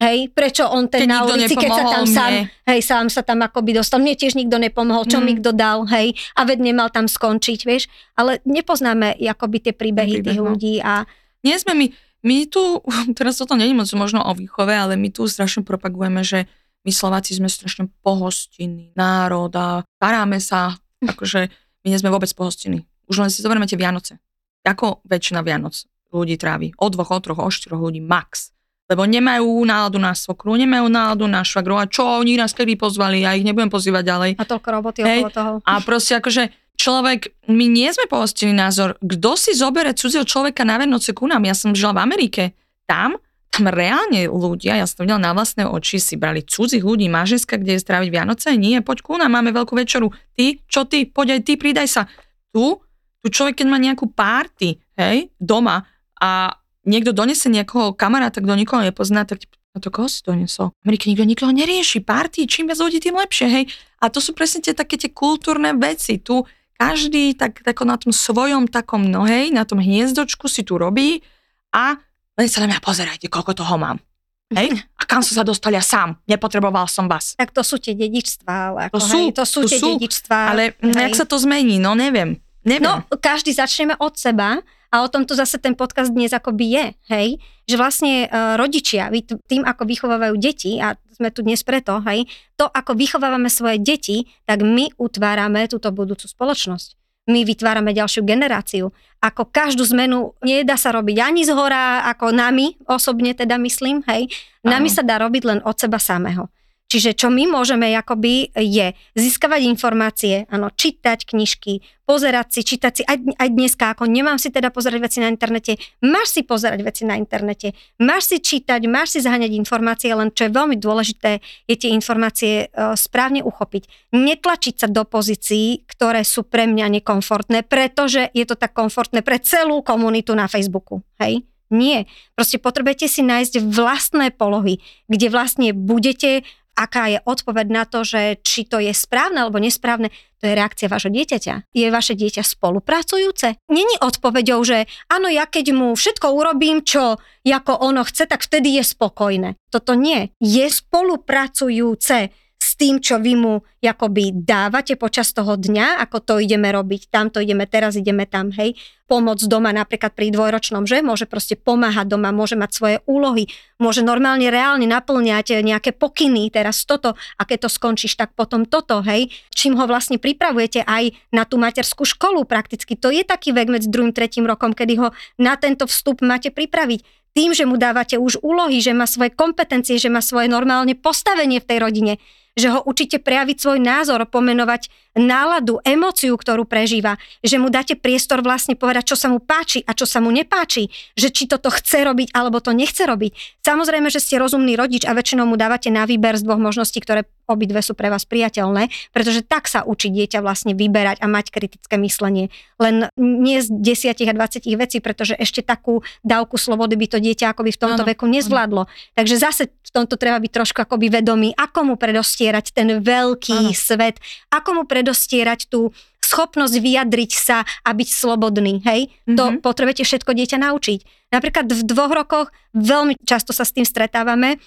Hej, prečo on ten keď na ulici, keď sa tam mne. sám, hej, sám sa tam akoby dostal. Mne tiež nikto nepomohol, čo hmm. mi kto dal, hej, a ved nemal tam skončiť, vieš. Ale nepoznáme akoby tie príbehy Príbeh, tých no. ľudí a... Nie sme my, my tu, <laughs> teraz toto není moc možno o výchove, ale my tu strašne propagujeme, že my Slováci sme strašne pohostinný národ a staráme sa, akože my nie sme vôbec pohostinní. Už len si zoberieme tie Vianoce. Ako väčšina Vianoc ľudí trávi? O dvoch, o troch, o štyroch ľudí max lebo nemajú náladu na svokru, nemajú náladu na švagru a čo oni nás kedy pozvali, ja ich nebudem pozývať ďalej. A toľko roboty Hej. okolo toho. A proste akože človek, my nie sme pohostili názor, kto si zobere cudzieho človeka na Vianoce ku nám, ja som žila v Amerike, tam, tam reálne ľudia, ja som videla na vlastné oči, si brali cudzích ľudí, mážeska, kde je stráviť Vianoce, nie, poď ku nám, máme veľkú večeru, ty, čo ty, poď aj ty, pridaj sa. Tu, tu človek, keď má nejakú párty, hej, doma a niekto donese nejakého kamaráta, kto nikoho nepozná, tak a to koho si donesol? V Amerike nikto nikoho nerieši, party, čím viac ľudí, tým lepšie, hej. A to sú presne tie také tie kultúrne veci. Tu každý tak, tako na tom svojom takom, no hej, na tom hniezdočku si tu robí a len sa na mňa pozerajte, koľko toho mám. Hej? A kam som sa dostal ja sám? Nepotreboval som vás. Tak to sú tie dedičstvá, ale ako, to sú, hej, to sú to tie sú, dedičstvá. Ale hej. jak sa to zmení? No neviem. neviem. No, každý začneme od seba a o tom tu zase ten podcast dnes akoby je, hej, že vlastne uh, rodičia, tým ako vychovávajú deti, a sme tu dnes preto, hej, to ako vychovávame svoje deti, tak my utvárame túto budúcu spoločnosť. My vytvárame ďalšiu generáciu. Ako každú zmenu nedá sa robiť ani z hora, ako nami, osobne teda myslím, hej, nami Aha. sa dá robiť len od seba samého. Čiže čo my môžeme akoby je získavať informácie, áno, čítať knižky, pozerať si, čítať si aj, aj dneska, ako nemám si teda pozerať veci na internete, máš si pozerať veci na internete, máš si čítať, máš si zaháňať informácie, len čo je veľmi dôležité, je tie informácie uh, správne uchopiť. Netlačiť sa do pozícií, ktoré sú pre mňa nekomfortné, pretože je to tak komfortné pre celú komunitu na Facebooku. Hej? Nie. Proste potrebujete si nájsť vlastné polohy, kde vlastne budete aká je odpoveď na to, že či to je správne alebo nesprávne, to je reakcia vášho dieťaťa. Je vaše dieťa spolupracujúce? Není odpoveďou, že áno, ja keď mu všetko urobím, čo ako ono chce, tak vtedy je spokojné. Toto nie. Je spolupracujúce tým, čo vy mu akoby dávate počas toho dňa, ako to ideme robiť, tamto ideme, teraz ideme tam, hej. Pomoc doma napríklad pri dvojročnom, že môže proste pomáhať doma, môže mať svoje úlohy, môže normálne reálne naplňať nejaké pokyny, teraz toto a keď to skončíš, tak potom toto, hej. Čím ho vlastne pripravujete aj na tú materskú školu prakticky. To je taký vek medzi druhým, tretím rokom, kedy ho na tento vstup máte pripraviť tým, že mu dávate už úlohy, že má svoje kompetencie, že má svoje normálne postavenie v tej rodine, že ho učíte prejaviť svoj názor, pomenovať náladu, emóciu, ktorú prežíva, že mu dáte priestor vlastne povedať, čo sa mu páči a čo sa mu nepáči, že či toto chce robiť alebo to nechce robiť. Samozrejme, že ste rozumný rodič a väčšinou mu dávate na výber z dvoch možností, ktoré obidve sú pre vás priateľné, pretože tak sa učí dieťa vlastne vyberať a mať kritické myslenie. Len nie z 10 a 20 vecí, pretože ešte takú dávku slobody by to dieťa akoby v tomto ano, veku nezvládlo. Ano. Takže zase v tomto treba byť trošku akoby vedomý, ako mu predostierať ten veľký ano. svet, ako mu predostierať tú schopnosť vyjadriť sa a byť slobodný, hej? Mm-hmm. To Mhm. potrebujete všetko dieťa naučiť. Napríklad v dvoch rokoch veľmi často sa s tým stretávame,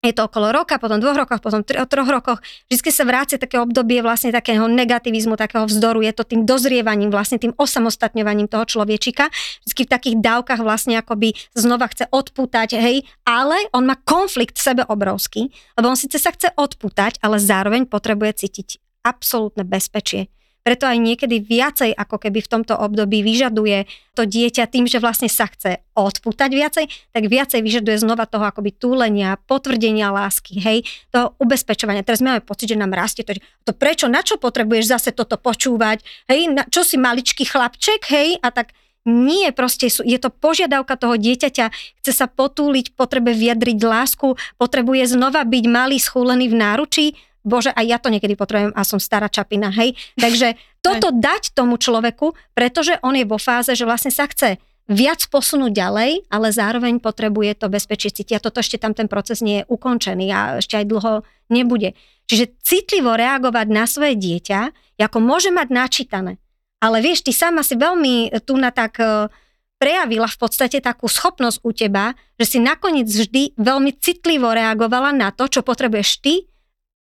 je to okolo roka, potom dvoch rokoch, potom tri, o troch rokoch. Vždy sa vrácia také obdobie vlastne takého negativizmu, takého vzdoru. Je to tým dozrievaním, vlastne tým osamostatňovaním toho človečika. Vždy v takých dávkach vlastne akoby znova chce odpútať, hej, ale on má konflikt v sebe obrovský, lebo on síce sa chce odpútať, ale zároveň potrebuje cítiť absolútne bezpečie. Preto aj niekedy viacej ako keby v tomto období vyžaduje to dieťa tým, že vlastne sa chce odpútať viacej, tak viacej vyžaduje znova toho akoby túlenia, potvrdenia lásky, hej, toho ubezpečovania. Teraz máme pocit, že nám rastie to, to prečo, na čo potrebuješ zase toto počúvať, hej, na, čo si maličký chlapček, hej, a tak nie, proste sú, je to požiadavka toho dieťaťa, chce sa potúliť, potrebuje vyjadriť lásku, potrebuje znova byť malý, schúlený v náručí, Bože, aj ja to niekedy potrebujem a som stará čapina, hej. Takže <laughs> toto dať tomu človeku, pretože on je vo fáze, že vlastne sa chce viac posunúť ďalej, ale zároveň potrebuje to bezpečie cítiť. A toto ešte tam ten proces nie je ukončený a ešte aj dlho nebude. Čiže citlivo reagovať na svoje dieťa, ako môže mať načítané. Ale vieš, ty sama si veľmi tu na tak e, prejavila v podstate takú schopnosť u teba, že si nakoniec vždy veľmi citlivo reagovala na to, čo potrebuješ ty,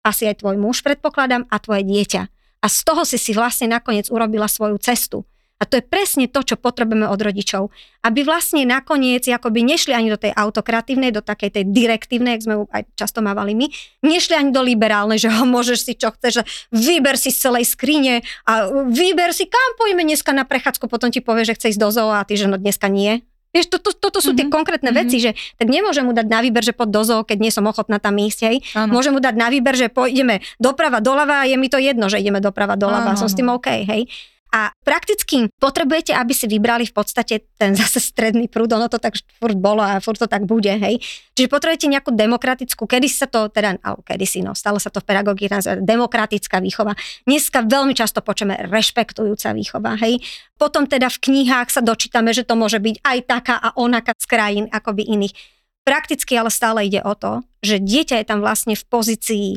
asi aj tvoj muž predpokladám, a tvoje dieťa. A z toho si si vlastne nakoniec urobila svoju cestu. A to je presne to, čo potrebujeme od rodičov. Aby vlastne nakoniec akoby nešli ani do tej autokratívnej, do takej tej direktívnej, jak sme ju aj často mávali my, nešli ani do liberálnej, že <laughs> ho môžeš si čo chceš, vyber si z celej skrine a vyber si, kam pojeme dneska na prechádzku, potom ti povie, že chce ísť do zoo a ty, že no dneska nie. Vieš, to, to, toto sú mm-hmm. tie Mhm, konkrétne mhm. veci, že tak nemôžem mu dať na výber, že poď do zoo, keď nie som ochotná tam ísť, hej. Môžem mu dať na výber, že pôjdeme doprava, doľava a je mi to jedno, že ideme doprava, doľava, Áno, som s tým OK, hej. A prakticky potrebujete, aby si vybrali v podstate ten zase stredný prúd, ono to tak furt bolo a furt to tak bude, hej. Čiže potrebujete nejakú demokratickú, kedy sa to, teda, alebo kedy si, no, stále sa to v pedagógii nazýva demokratická výchova. Dneska veľmi často počujeme rešpektujúca výchova, hej. Potom teda v knihách sa dočítame, že to môže byť aj taká a onaká z krajín akoby iných. Prakticky ale stále ide o to, že dieťa je tam vlastne v pozícii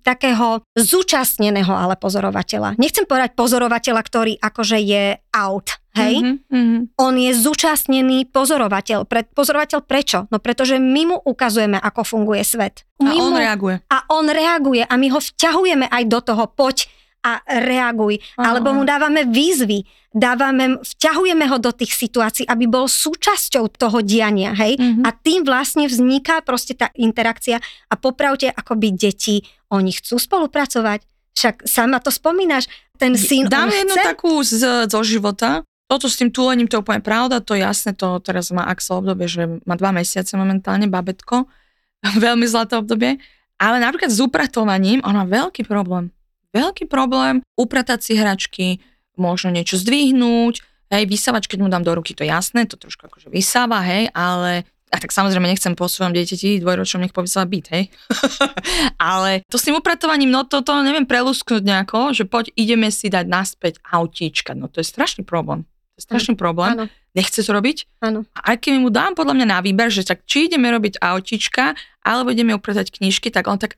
takého zúčastneného ale pozorovateľa. Nechcem povedať pozorovateľa, ktorý akože je out, hej? Mhm, mhm. On je zúčastnený pozorovateľ. Pre, pozorovateľ prečo? No pretože my mu ukazujeme, ako funguje svet. A My on mu, reaguje. a on reaguje a my ho vťahujeme aj do toho, poď a reaguj. Áno, Alebo mu dávame výzvy, dávame, vťahujeme ho do tých situácií, aby bol súčasťou toho diania, hej? Mhm. A tým vlastne vzniká proste tá interakcia a popravte, akoby deti, oni chcú spolupracovať. Však sama to spomínaš, ten syn, Dám jednu chce... takú z, zo života. Toto s tým túlením, to je úplne pravda, to je jasné, to teraz má Axel obdobie, že má dva mesiace momentálne, babetko. <laughs> Veľmi zlaté obdobie. Ale napríklad s upratovaním, on má veľký problém. Veľký problém upratať si hračky, možno niečo zdvihnúť, hej, vysávať, keď mu dám do ruky, to jasné, to trošku akože vysáva, hej, ale a tak samozrejme nechcem po svojom dieťati dvojročnom nech povysáva byt, hej. <laughs> ale to s tým upratovaním, no toto neviem prelusknúť nejako, že poď ideme si dať naspäť autíčka, no to je strašný problém. To je strašný problém. Áno, Nechce to robiť. áno. A aj keď mu dám podľa mňa na výber, že tak či ideme robiť autíčka, alebo ideme upratať knižky, tak on tak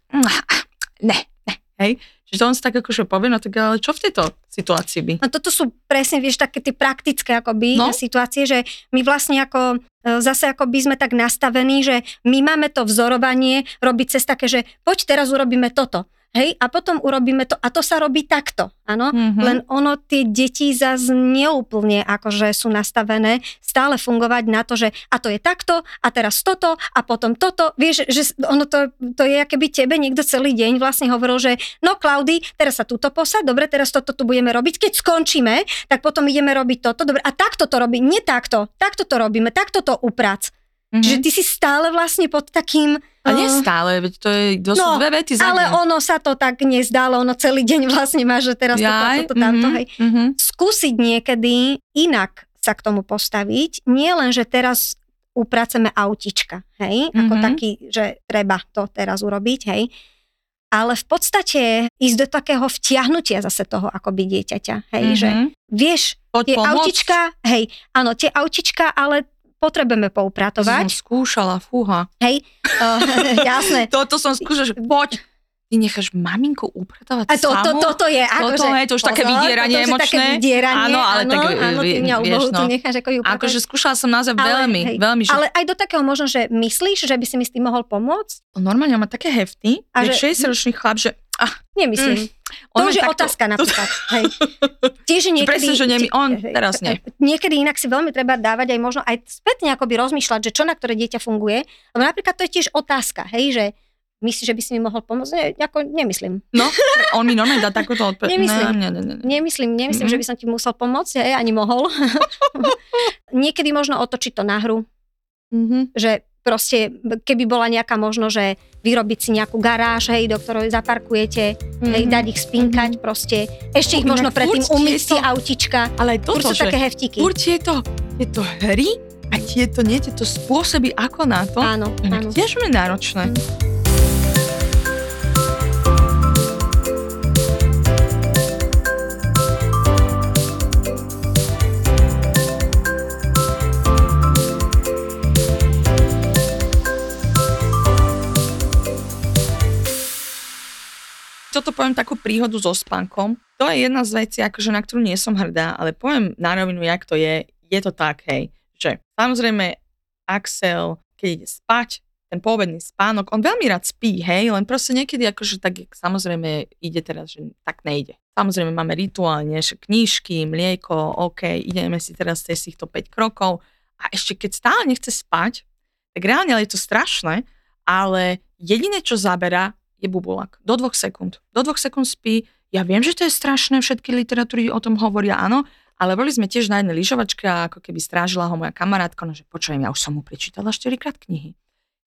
ne, ne, hej. Čiže to on si tak akože povie, no tak ale čo v tejto situácii by? No toto sú presne, vieš, také tie praktické akoby No. situácie, že my vlastne ako e, zase ako by sme tak nastavení, že my máme to vzorovanie robiť cez také, že poď teraz urobíme toto. Hej, a potom urobíme to, a to sa robí takto, áno. Mhm. Len ono, tie deti zase neúplne akože sú nastavené stále fungovať na to, že a to je takto, a teraz toto, a potom toto. Vieš, že ono to, to je, keby tebe niekto celý deň vlastne hovoril, že no Klaudy, teraz sa túto posad, dobre, teraz toto tu budeme robiť. Keď skončíme, tak potom ideme robiť toto, dobre, a takto to robí, nie takto, takto to robíme, takto to uprac. Mhm. Čiže ty si stále vlastne pod takým... A nie eh, stále, veď to, je, to sú No, dve vety za ale deň. ono sa to tak nezdalo, ono celý deň <laughs> vlastne má, že teraz toto, Jaj, toto, tamto, mhm, hej mhm. skúsiť niekedy inak sa k tomu postaviť. Nie len, že teraz upraceme autička, hej, mm-hmm. ako Mhm. taký, že treba to teraz urobiť, hej, ale v podstate ísť do takého vtiahnutia zase toho akoby dieťaťa, hej, mm-hmm. že Mhm. vieš, Poď tie pomôcť. autička, hej, áno, tie autička, ale potrebujeme To som poupratovať, skúšala, fúha. hej, uh, <laughs> jasné, Toto som skúšala, že poď, ty necháš maminku upratovať A to, to, samú? toto je ako, Toto, že, hej, to už také vydieranie toto je také emočné. vydieranie, Áno, ale tak, áno, ty mňa vieš, no. tu necháš ako ju upratať. Akože skúšala som naozaj Ale, veľmi, hej, veľmi, že Ale aj do takého možno, že myslíš, že by si mi s tým mohol pomôcť? normálne má také hefty, A že- 60-ročný chlap, že ah, Nemyslím. On to už je takto- otázka napríklad. Hej. Tiež niekedy... presne, že nie, on teraz nie. Niekedy inak si veľmi treba dávať aj možno aj spätne akoby rozmýšľať, že čo na ktoré dieťa funguje. Lebo napríklad to je tiež otázka, hej, že myslíš, že by si mi mohol pomôcť? Nie, ako nemyslím. No, <laughs> on mi normálne dá takúto odpoveď. Nemyslím. Ne, ne, ne, ne. Nemyslím, nemyslím, Mhm. že by som ti musel pomôcť, hej, ani mohol. <laughs> Niekedy možno otočiť to na hru, Mhm. že proste, keby bola nejaká možno, že vyrobiť si nejakú garáž, hej, do ktorej zaparkujete, hej, Mhm. dať ich spinkať proste. Ešte ich možno predtým umyť si autička. Ale toto, sú také heftiky. furt je to, je to hry a tieto, nie, tieto spôsoby, ako na to. Áno, áno. Inak tiež náročné. Toto poviem takú príhodu so spánkom. To je jedna z vecí, akože na ktorú nie som hrdá, ale poviem na rovinu, jak to je. Je to tak, hej, že samozrejme Axel, keď ide spať, ten poobedný spánok, on veľmi rád spí, hej, len proste niekedy akože tak samozrejme ide teraz, že tak nejde. Samozrejme máme rituálne, že knížky, mlieko, OK, ideme si teraz cez týchto 5 krokov a ešte keď stále nechce spať, tak reálne ale je to strašné, ale jediné, čo zabera, je bubulák. Do dvoch sekúnd. Do dvoch sekúnd spí. Ja viem, že to je strašné, všetky literatúry o tom hovoria, áno, ale boli sme tiež na jednej lyžovačke a ako keby strážila ho moja kamarátka, no že počujem, ja už som mu prečítala 4 krát knihy.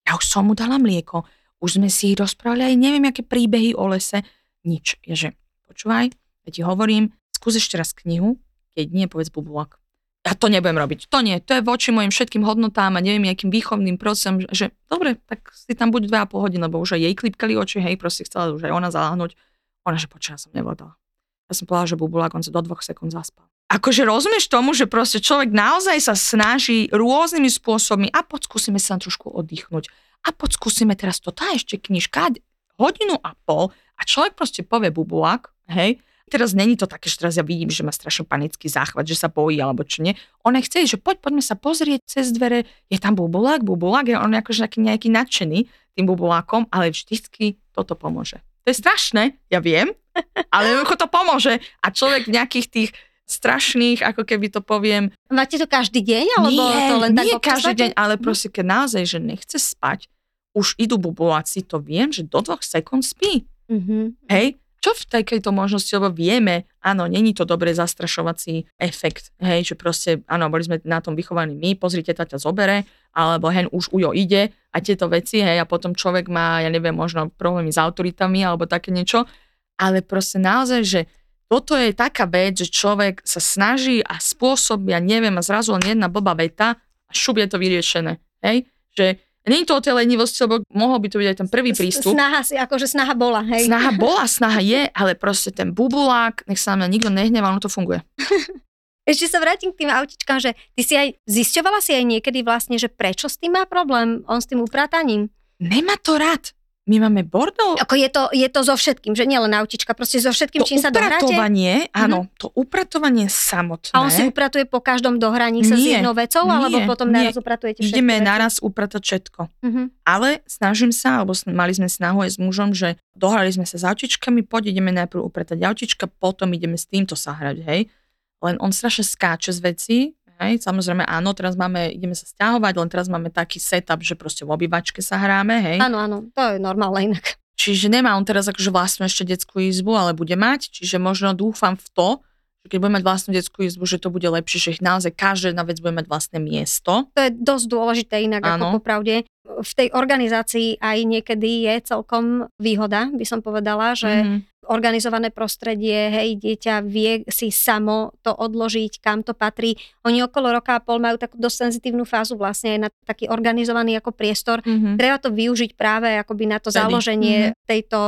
Ja už som mu dala mlieko, už sme si rozprávali aj neviem, aké príbehy o lese. Nič. Ja že, počúvaj, ja ti hovorím, skús ešte raz knihu, keď nie, povedz bubulák. Ja to nebudem robiť. To nie, to je voči mojim všetkým hodnotám a neviem, akým výchovným procesom, že dobre, tak si tam buď 2,5 hodiny, lebo už aj jej klipkali oči, hej, proste chcela už aj ona zaláhnuť. Ona, že počia, som nevodala. Ja som povedala, že bubulák, on sa do dvoch sekúnd zaspal. Akože rozumieš tomu, že proste človek naozaj sa snaží rôznymi spôsobmi a poď skúsime sa trošku oddychnúť. A poď skúsime teraz to, tá ešte knižka, hodinu a pol a človek proste povie bubulák, hej, teraz není to také, že teraz ja vidím, že má strašne panický záchvat, že sa bojí alebo čo nie. Ona chce, že poď, poďme sa pozrieť cez dvere, je tam bubulák, bubulák, je on akože nejaký, nejaký nadšený tým bubulákom, ale vždycky toto pomôže. To je strašné, ja viem, <laughs> ale jednoducho to pomôže. A človek v nejakých tých strašných, ako keby to poviem, Máte to každý deň, alebo nie, to len tak nie občas každý deň, ale proste keď naozaj, že nechce spať, už idú bubuláci, to viem, že do dvoch sekúnd spí. Mhm. Hej? Čo v takejto možnosti, lebo vieme, áno, není to dobré zastrašovací efekt, hej, že proste, áno, boli sme na tom vychovaní my, pozrite, tá ťa zobere, alebo hen už ujo ide a tieto veci, hej, a potom človek má, ja neviem, možno problémy s autoritami alebo také niečo, ale proste naozaj, že toto je taká vec, že človek sa snaží a spôsob, ja neviem, a zrazu len jedna blbá veta a šup je to vyriešené, hej, že nie je to o tej lenivosti, lebo mohol by to byť aj ten prvý prístup, Snaha si, akože snaha bola, hej. Snaha <laughs> bola, snaha je, ale proste ten bubulák, nech sa na mňa nikto nehnevá, ono to funguje. <laughs> Ešte sa vrátim k tým autičkám, že ty si aj, zisťovala si aj niekedy vlastne, že prečo s tým má problém, on s tým uprataním. Nemá to rád. My máme bordel. Ako je to, je to so všetkým, že nielen autička, proste so všetkým, To čím sa dohráte. upratovanie, áno, to upratovanie samotné. A on si upratuje po každom dohraní sa s Nie, jednou vecou, alebo nie, potom nie. naraz upratujete všetky Ideme veci? naraz upratať všetko. Mhm. Ale snažím sa, alebo mali sme snahu aj s mužom, že dohrali sme sa s autičkami, poď ideme najprv upratať autička, potom ideme s týmto sa hrať, hej. Len on strašne skáče z veci, hej. Samozrejme áno, teraz máme, ideme sa stiahovať, len teraz máme taký setup, že proste v obývačke sa hráme, hej. Áno, áno, to je normálne inak. Čiže nemá on teraz akože vlastnú ešte detskú izbu, ale bude mať, čiže možno dúfam v to, že keď bude mať vlastnú detskú izbu, že to bude lepšie, že ich naozaj každá jedna vec bude mať vlastné miesto. To je dosť dôležité inak Áno. ako popravde. V tej organizácii aj niekedy je celkom výhoda, by som povedala, že Mhm. Organizované prostredie, hej, dieťa vie si samo to odložiť, kam to patrí. Oni okolo roka a pol majú takú dosť senzitívnu fázu vlastne aj na taký organizovaný ako priestor. Mhm. Treba to využiť práve akoby na to Vtedy. založenie Mhm. tejto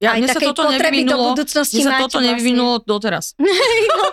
Ja, aj mne sa toto potreby do nevyvinulo, budúcnosti mne sa toto vlastne. nevyvinulo doteraz. <laughs> No,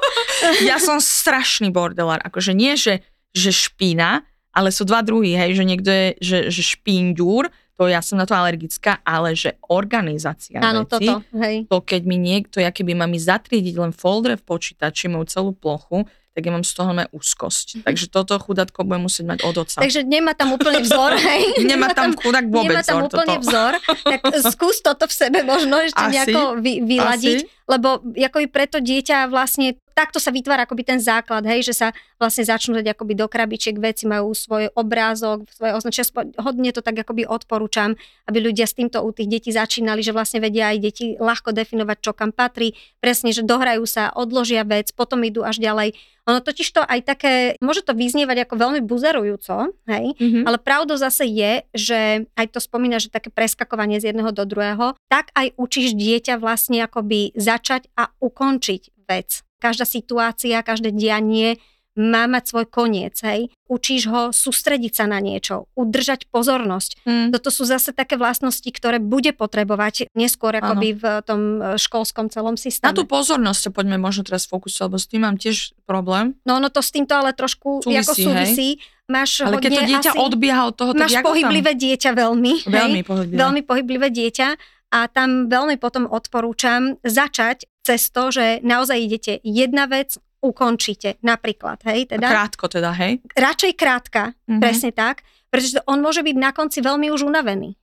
Ja som strašný bordelár, akože nie, že, že špína, ale sú dva druhy, hej, že niekto je, že, že špínďúr, to ja som na to alergická, ale že organizácia Áno, veci, toto, hej. to keď mi niekto, ja keby má mi zatriediť len folder v počítači, moju celú plochu, tak ja mám z toho len úzkosť. <laughs> Takže toto chudátko budem musieť mať od oca. Takže nemá tam úplne vzor, <laughs> hej. Nemá tam chudák vôbec Nemá tam vzor úplne toto. vzor, tak <laughs> skús toto v sebe možno ešte Asi, nejako vy, vyladiť, asi. Lebo akoby preto dieťa vlastne takto sa vytvára akoby ten základ, hej, že sa vlastne začnú dať akoby do krabičiek veci, majú svoj obrázok, svoje označenia. Spo- Hodne to tak akoby odporúčam, aby ľudia s týmto u tých detí začínali, že vlastne vedia aj deti ľahko definovať, čo kam patrí, presne, že dohrajú sa, odložia vec, potom idú až ďalej. Ono totiž to aj také, môže to vyznievať ako veľmi buzerujúco, hej, Mhm. ale pravdou zase je, že aj to spomína, že také preskakovanie z jedného do druhého, tak aj učíš dieťa vlastne akoby začať a ukončiť vec. Každá situácia, každé dianie má mať svoj koniec, hej. Učíš ho sústrediť sa na niečo, udržať pozornosť. Mm. Toto sú zase také vlastnosti, ktoré bude potrebovať neskôr akoby v tom e, školskom celom Na systéme. tú pozornosť sa poďme možno teraz fokusovať, lebo s tým mám tiež problém. No ono to s týmto ale trošku Súvisí, ako súvisí. Máš Ale keď to dieťa asi, odbieha od toho, tak máš ako tam? pohyblivé dieťa veľmi. hej? Veľmi pohyblivé. veľmi pohyblivé dieťa a tam veľmi potom odporúčam začať cez to, že naozaj idete jedna vec, ukončíte napríklad, hej, teda Krátko teda, hej? radšej krátka, Mhm. presne tak, pretože on môže byť na konci veľmi už unavený.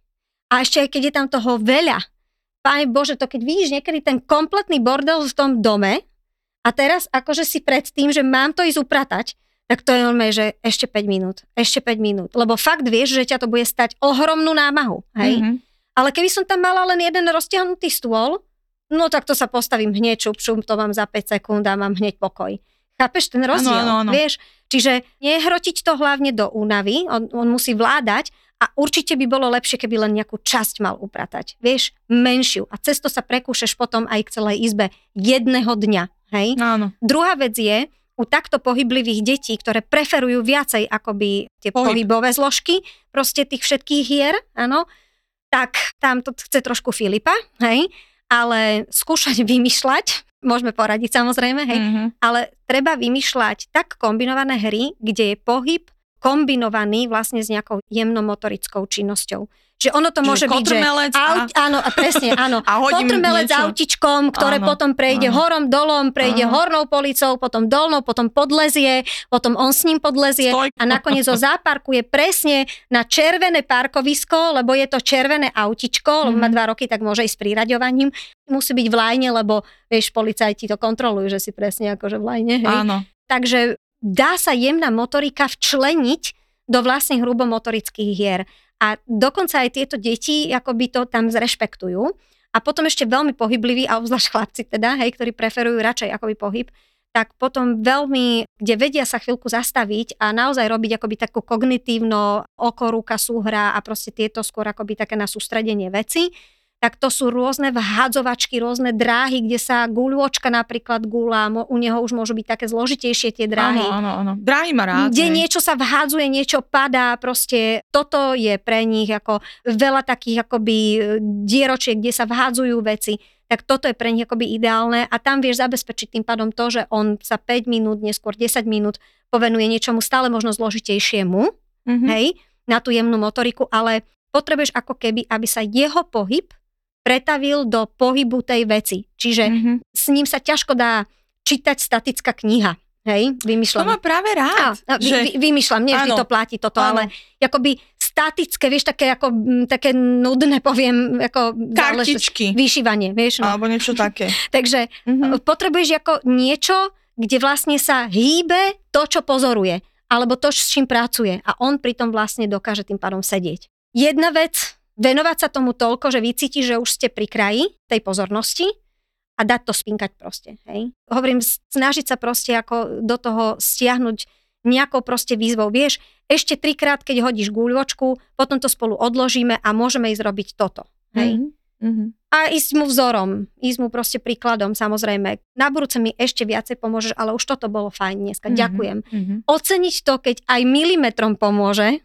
A ešte aj keď je tam toho veľa, Pane Bože, to keď vidíš niekedy ten kompletný bordel v tom dome a teraz akože si pred tým, že mám to ísť upratať, tak to je normálne, že ešte 5 minút, ešte 5 minút. Lebo fakt vieš, že ťa to bude stať ohromnú námahu. Hej? Mhm. Ale keby som tam mala len jeden roztiahnutý stôl, no tak to sa postavím hneď, čup, čup, to mám za 5 sekúnd a mám hneď pokoj. Chápeš ten rozdiel? áno, áno. Vieš? Čiže nehrotiť to hlavne do únavy, on, on musí vládať a určite by bolo lepšie, keby len nejakú časť mal upratať. Vieš? Menšiu. A cez to sa prekúšeš potom aj k celej izbe jedného dňa. Hej? Áno. Druhá vec je, u takto pohyblivých detí, ktoré preferujú viacej akoby tie Pohyb. pohybové zložky, proste tých všetkých hier, áno, tak tam to chce trošku Filipa, hej, ale skúšať <laughs> vymýšľať, môžeme poradiť samozrejme, hej, Mhm. ale treba vymýšľať tak kombinované hry, kde je pohyb kombinovaný vlastne s nejakou jemnomotorickou činnosťou. Čiže ono to Čiže môže byť, že... a- Aut, áno, a presne, áno. <laughs> A Kotrmelec niečo. autičkom, ktoré Áno, potom prejde áno. horom, dolom, prejde Áno. hornou policou, potom dolnou, potom podlezie, potom on s ním podlezie Stojko. a nakoniec ho zaparkuje presne na červené parkovisko, lebo je to červené autičko, lebo má Mhm. dva roky, tak môže ísť s priraďovaním. Musí byť v lajne, lebo vieš, policajti to kontrolujú, že si presne akože v lajne, hej. Áno. Takže dá sa jemná motorika včleniť do vlastne hrubomotorických hier. A dokonca aj tieto deti akoby to tam zrešpektujú. A potom ešte veľmi pohybliví, a obzvlášť chlapci teda, hej, ktorí preferujú radšej akoby pohyb, tak potom veľmi, kde vedia sa chvíľku zastaviť a naozaj robiť akoby takú kognitívno oko, ruka, súhra a proste tieto skôr akoby také na sústredenie veci, tak to sú rôzne vhádzovačky, rôzne dráhy, kde sa guľôčka napríklad gula, u neho už môžu byť také zložitejšie tie dráhy. Áno, áno, áno. Dráhy má rád. Kde hej. niečo sa vhádzuje, niečo padá, proste toto je pre nich ako veľa takých akoby e, dieročiek, kde sa vhádzujú veci, tak toto je pre nich akoby ideálne a tam vieš zabezpečiť tým pádom to, že on sa 5 minút, neskôr 10 minút povenuje niečomu stále možno zložitejšiemu, Mhm. hej, na tú jemnú motoriku, ale potrebuješ ako keby, aby sa jeho pohyb pretavil do pohybu tej veci. Čiže Mhm. s ním sa ťažko dá čítať statická kniha. Hej, To vymýšľam. má práve rád. Á, vy, že... vy, vymýšľam, nie vždy Áno. to platí toto, Áno. ale akoby statické, vieš, také ako, také nudné, <laughs> poviem, ako Kartičky. vyšívanie, vieš. No. Alebo niečo také. <laughs> Takže Mhm. potrebuješ ako niečo, kde vlastne sa hýbe to, čo pozoruje, alebo to, s čím pracuje. A on pritom vlastne dokáže tým pádom sedieť. Jedna vec, venovať sa tomu toľko, že vycítiš, že už ste pri kraji tej pozornosti a dať to spinkať proste. Hej? Hovorím, snažiť sa proste ako do toho stiahnuť nejakou proste výzvou. Vieš, ešte trikrát, keď hodíš guľočku, potom to spolu odložíme a môžeme ísť robiť toto. Hej? Mhm. Mhm. A ísť mu vzorom, ísť mu proste príkladom, samozrejme. Na budúce mi ešte viacej pomôžeš, ale už toto bolo fajn dneska, Mhm. ďakujem. Mhm. Oceniť to, keď aj milimetrom pomôže,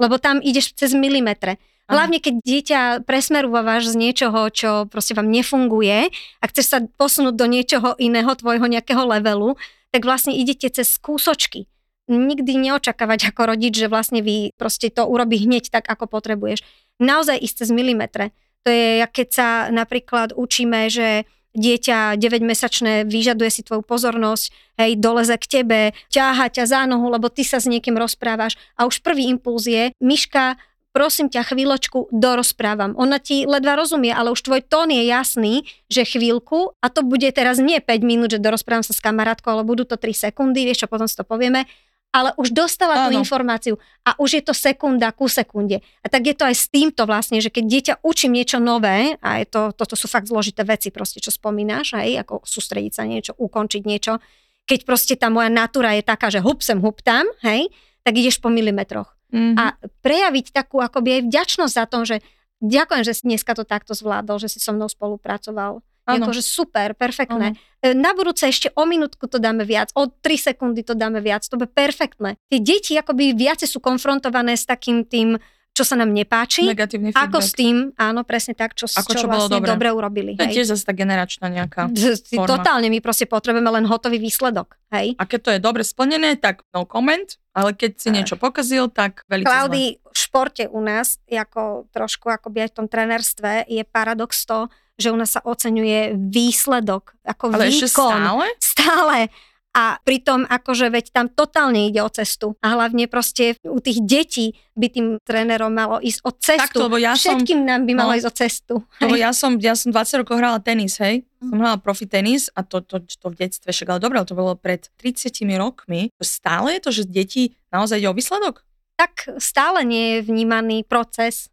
lebo tam ideš cez milimetre. Hlavne, keď dieťa presmerúvaš z niečoho, čo proste vám nefunguje a chceš sa posunúť do niečoho iného, tvojho nejakého levelu, tak vlastne idete cez kúsočky. Nikdy neočakávať ako rodič, že vlastne vy proste to urobí hneď tak, ako potrebuješ. naozaj ísť cez milimetre. To je, keď sa napríklad učíme, že dieťa 9-mesačné vyžaduje si tvoju pozornosť, hej, doleze k tebe, ťaha ťa za nohu, lebo ty sa s niekým rozprávaš a už prvý impuls je, myška, prosím ťa chvíľočku, dorozprávam. Ona ti ledva rozumie, ale už tvoj tón je jasný, že chvíľku, a to bude teraz nie 5 minút, že dorozprávam sa s kamarátkou, ale budú to 3 sekundy, vieš čo, potom si to povieme, ale už dostala tú informáciu a už je to sekunda ku sekunde. A tak je to aj s týmto vlastne, že keď dieťa učím niečo nové, a je to, toto sú fakt zložité veci proste, čo spomínaš, hej, ako sústrediť sa niečo, ukončiť niečo, keď proste tá moja natúra je taká, že hup sem, hup tam, hej, tak ideš po milimetroch. Mm-hmm. A prejaviť takú akoby aj vďačnosť za to, že ďakujem, že si dneska to takto zvládol, že si so mnou spolupracoval. Akože super, perfektné. Ano. Na budúce ešte o minútku to dáme viac, o 3 sekundy to dáme viac, to bude perfektné. Tie deti akoby viacej sú konfrontované s takým tým, čo sa nám nepáči. Negatívny feedback. Ako s tým, áno, presne tak, čo, Ako, čo, čo vlastne dobre. dobre urobili. To je tiež zase tá generačná nejaká <laughs> forma. Totálne, my proste potrebujeme len hotový výsledok. Hej. A keď to je dobre splnené, tak no comment, ale keď si niečo pokazil, tak veľmi Klaudy, v športe u nás, ako trošku akoby aj v tom trenerstve, je paradox to, že u nás sa oceňuje výsledok, ako Ale výkon. ešte stále? Stále. A pritom akože veď tam totálne ide o cestu. A hlavne proste u tých detí by tým trénerom malo ísť o cestu. Takto, lebo ja Všetkým som, nám by malo no, ísť o cestu. Lebo ja som, ja som 20 rokov hrala tenis, hej. Som hrala profi tenis a to, to, to v detstve však, ale dobre, to bolo pred 30 rokmi. Stále je to, že deti naozaj ide o výsledok? Tak stále nie je vnímaný proces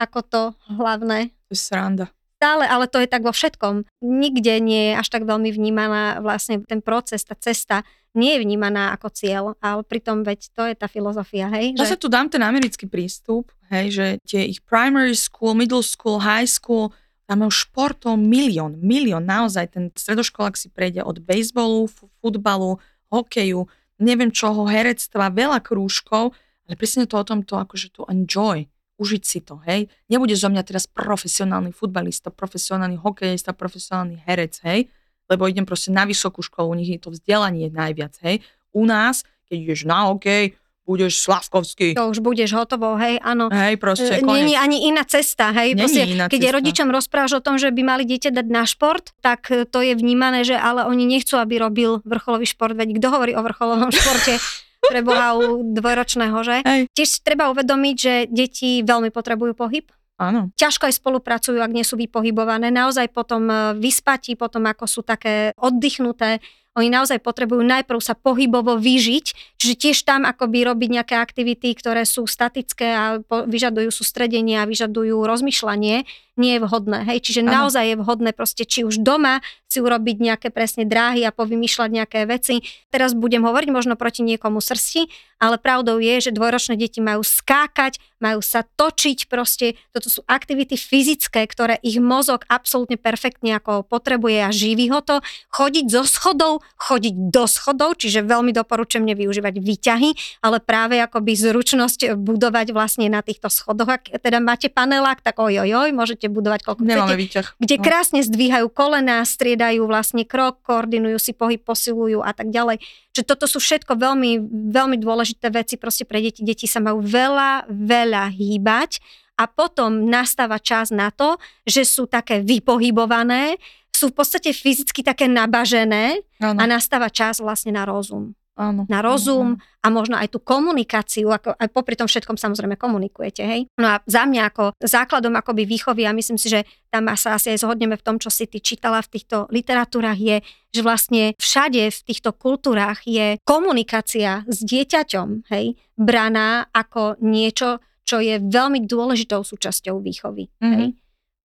ako to hlavné. To je sranda stále, ale to je tak vo všetkom. Nikde nie je až tak veľmi vnímaná vlastne ten proces, tá cesta nie je vnímaná ako cieľ, ale pritom veď to je tá filozofia, hej? Ja sa tu dám ten americký prístup, hej, že tie ich primary school, middle school, high school, tam je športov milión, milión, naozaj ten stredoškolák si prejde od baseballu, futbalu, hokeju, neviem čoho, herectva, veľa krúžkov, ale presne to o tom to akože to enjoy užiť si to, hej. Nebude zo mňa teraz profesionálny futbalista, profesionálny hokejista, profesionálny herec, hej, lebo idem proste na vysokú školu, u nich je to vzdelanie najviac, hej. U nás, keď ideš na hokej, budeš Slavkovský. To už budeš hotovo, hej, áno. Hej, proste, konec. Není ani iná cesta, hej. Není proste, iná keď cesta. rodičom rozprávaš o tom, že by mali dieťa dať na šport, tak to je vnímané, že ale oni nechcú, aby robil vrcholový šport, veď kto hovorí o vrcholovom športe? <laughs> pre Boha u dvojročného, že? Hej. Tiež treba uvedomiť, že deti veľmi potrebujú pohyb. Áno. Ťažko aj spolupracujú, ak nie sú vypohybované. Naozaj potom e, vyspatí, potom ako sú také oddychnuté, oni naozaj potrebujú najprv sa pohybovo vyžiť, čiže tiež tam akoby robiť nejaké aktivity, ktoré sú statické a vyžadujú sústredenie a vyžadujú rozmýšľanie, nie je vhodné. Hej? Čiže Ano. naozaj je vhodné proste či už doma si urobiť nejaké presne dráhy a povymýšľať nejaké veci. Teraz budem hovoriť možno proti niekomu srsti, ale pravdou je, že dvojročné deti majú skákať, majú sa točiť proste. Toto sú aktivity fyzické, ktoré ich mozog absolútne perfektne ako potrebuje a živí ho to. Chodiť zo schodov, chodiť do schodov, čiže veľmi doporučujem nevyužívať výťahy, ale práve akoby zručnosť budovať vlastne na týchto schodoch. Ak teda máte panelák, tak ojojoj, môžete budovať koľko Nemáme chcete výťah. kde No. krásne zdvíhajú kolena, striedajú vlastne krok, koordinujú si pohyb, posilujú a tak ďalej. Čiže toto sú všetko veľmi, veľmi dôležité veci proste pre deti. Deti sa majú veľa, veľa hýbať a potom nastáva čas na to, že sú také vypohybované, sú v podstate fyzicky také nabažené Áno, a nastáva čas vlastne na rozum. Áno. Na rozum a možno aj tú komunikáciu, ako aj popri tom všetkom samozrejme komunikujete, hej. No a za mňa ako základom akoby výchovy, a myslím si, že tam sa asi aj zhodneme v tom, čo si ty čítala v týchto literatúrach, je, že vlastne všade v týchto kultúrach je komunikácia s dieťaťom, hej, braná ako niečo, čo je veľmi dôležitou súčasťou výchovy, Mhm. hej.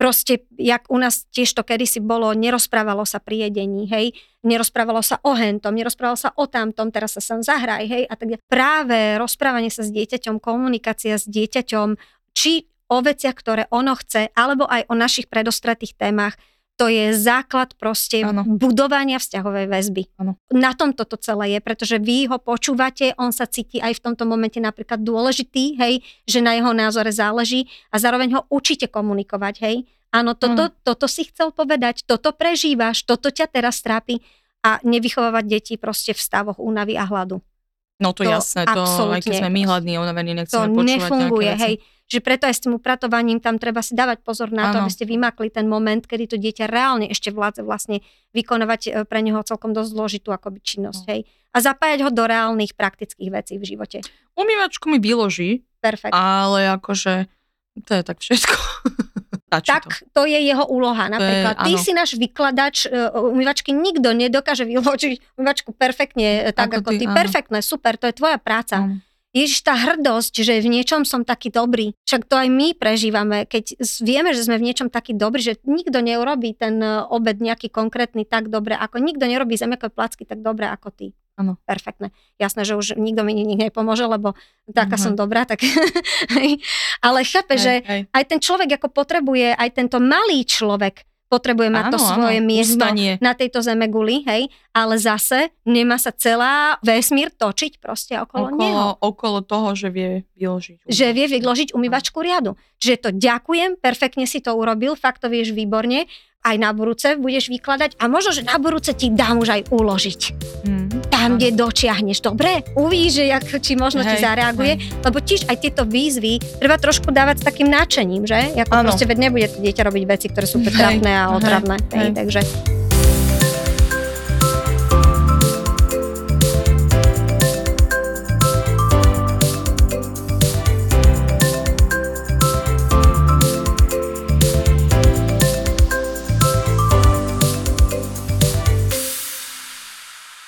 Proste, jak u nás tiež to kedysi bolo, nerozprávalo sa pri jedení, hej, nerozprávalo sa o hentom, nerozprávalo sa o tamtom, teraz sa sem zahraj, hej, a tak. Práve rozprávanie sa s dieťaťom, komunikácia s dieťaťom, či o veciach, ktoré ono chce, alebo aj o našich predostretých témach, to je základ proste Áno. budovania vzťahovej väzby. Áno. Na tom toto celé je, pretože vy ho počúvate, on sa cíti aj v tomto momente napríklad dôležitý, hej, že na jeho názore záleží a zároveň ho učíte komunikovať, hej. Áno, toto, toto si chcel povedať, toto prežívaš, toto ťa teraz trápi a nevychovávať deti proste v stavoch únavy a hladu. No to, To jasné, to aj keď sme my hladní, unavení, to nechceme počúvať nefunguje, hej. Že preto aj s tým upratovaním tam treba si dávať pozor na to, Áno. aby ste vymakli ten moment, kedy to dieťa reálne ešte vládze vlastne vykonávať e, pre neho celkom dosť zložitú akoby činnosť, No. hej. A zapájať ho do reálnych praktických vecí v živote. Umývačku mi vyloží, Perfekt. ale akože to je tak všetko. <laughs> Stačí tak to. to je jeho úloha. Napríklad, ty áno. si náš vykladač e, umývačky, nikto nedokáže vyložiť umývačku perfektne, e, tak Ako ako, ty, ty. Perfektné, super, to je tvoja práca. Áno. Ježiš, tá hrdosť, že v niečom som taký dobrý. Však to aj my prežívame, keď vieme, že sme v niečom taký dobrý, že nikto neurobí ten e, obed nejaký konkrétny tak dobre, ako nikto nerobí zemiakové placky tak dobre ako ty. Áno. Perfektné. Jasné, že už nikto mi nikdy nepomôže, lebo taká Mhm. som dobrá, tak... <laughs> Ale chápe, že hej. aj ten človek ako potrebuje, aj tento malý človek potrebuje mať to Áno, áno, svoje miesto uznanie. na tejto zeme guli, hej, ale zase nemá sa celá vesmír točiť proste okolo, neho. okolo, okolo toho, že vie vyložiť. Že vie vyložiť umývačku riadu. Čiže to ďakujem, perfektne si to urobil, fakt to vieš výborne, aj na budúce budeš vykladať a možno, že na budúce ti dám už aj uložiť. Mm. Tam, kde dočiahneš, dobre? Uvidíš, že jak, či možno ti Hej, zareaguje, lebo tiež aj tieto výzvy treba trošku dávať s takým náčením, že? Jako Áno. proste, veď nebude dieťa robiť veci, ktoré sú Hej, trápne a hej, otravné. Hej, hej. takže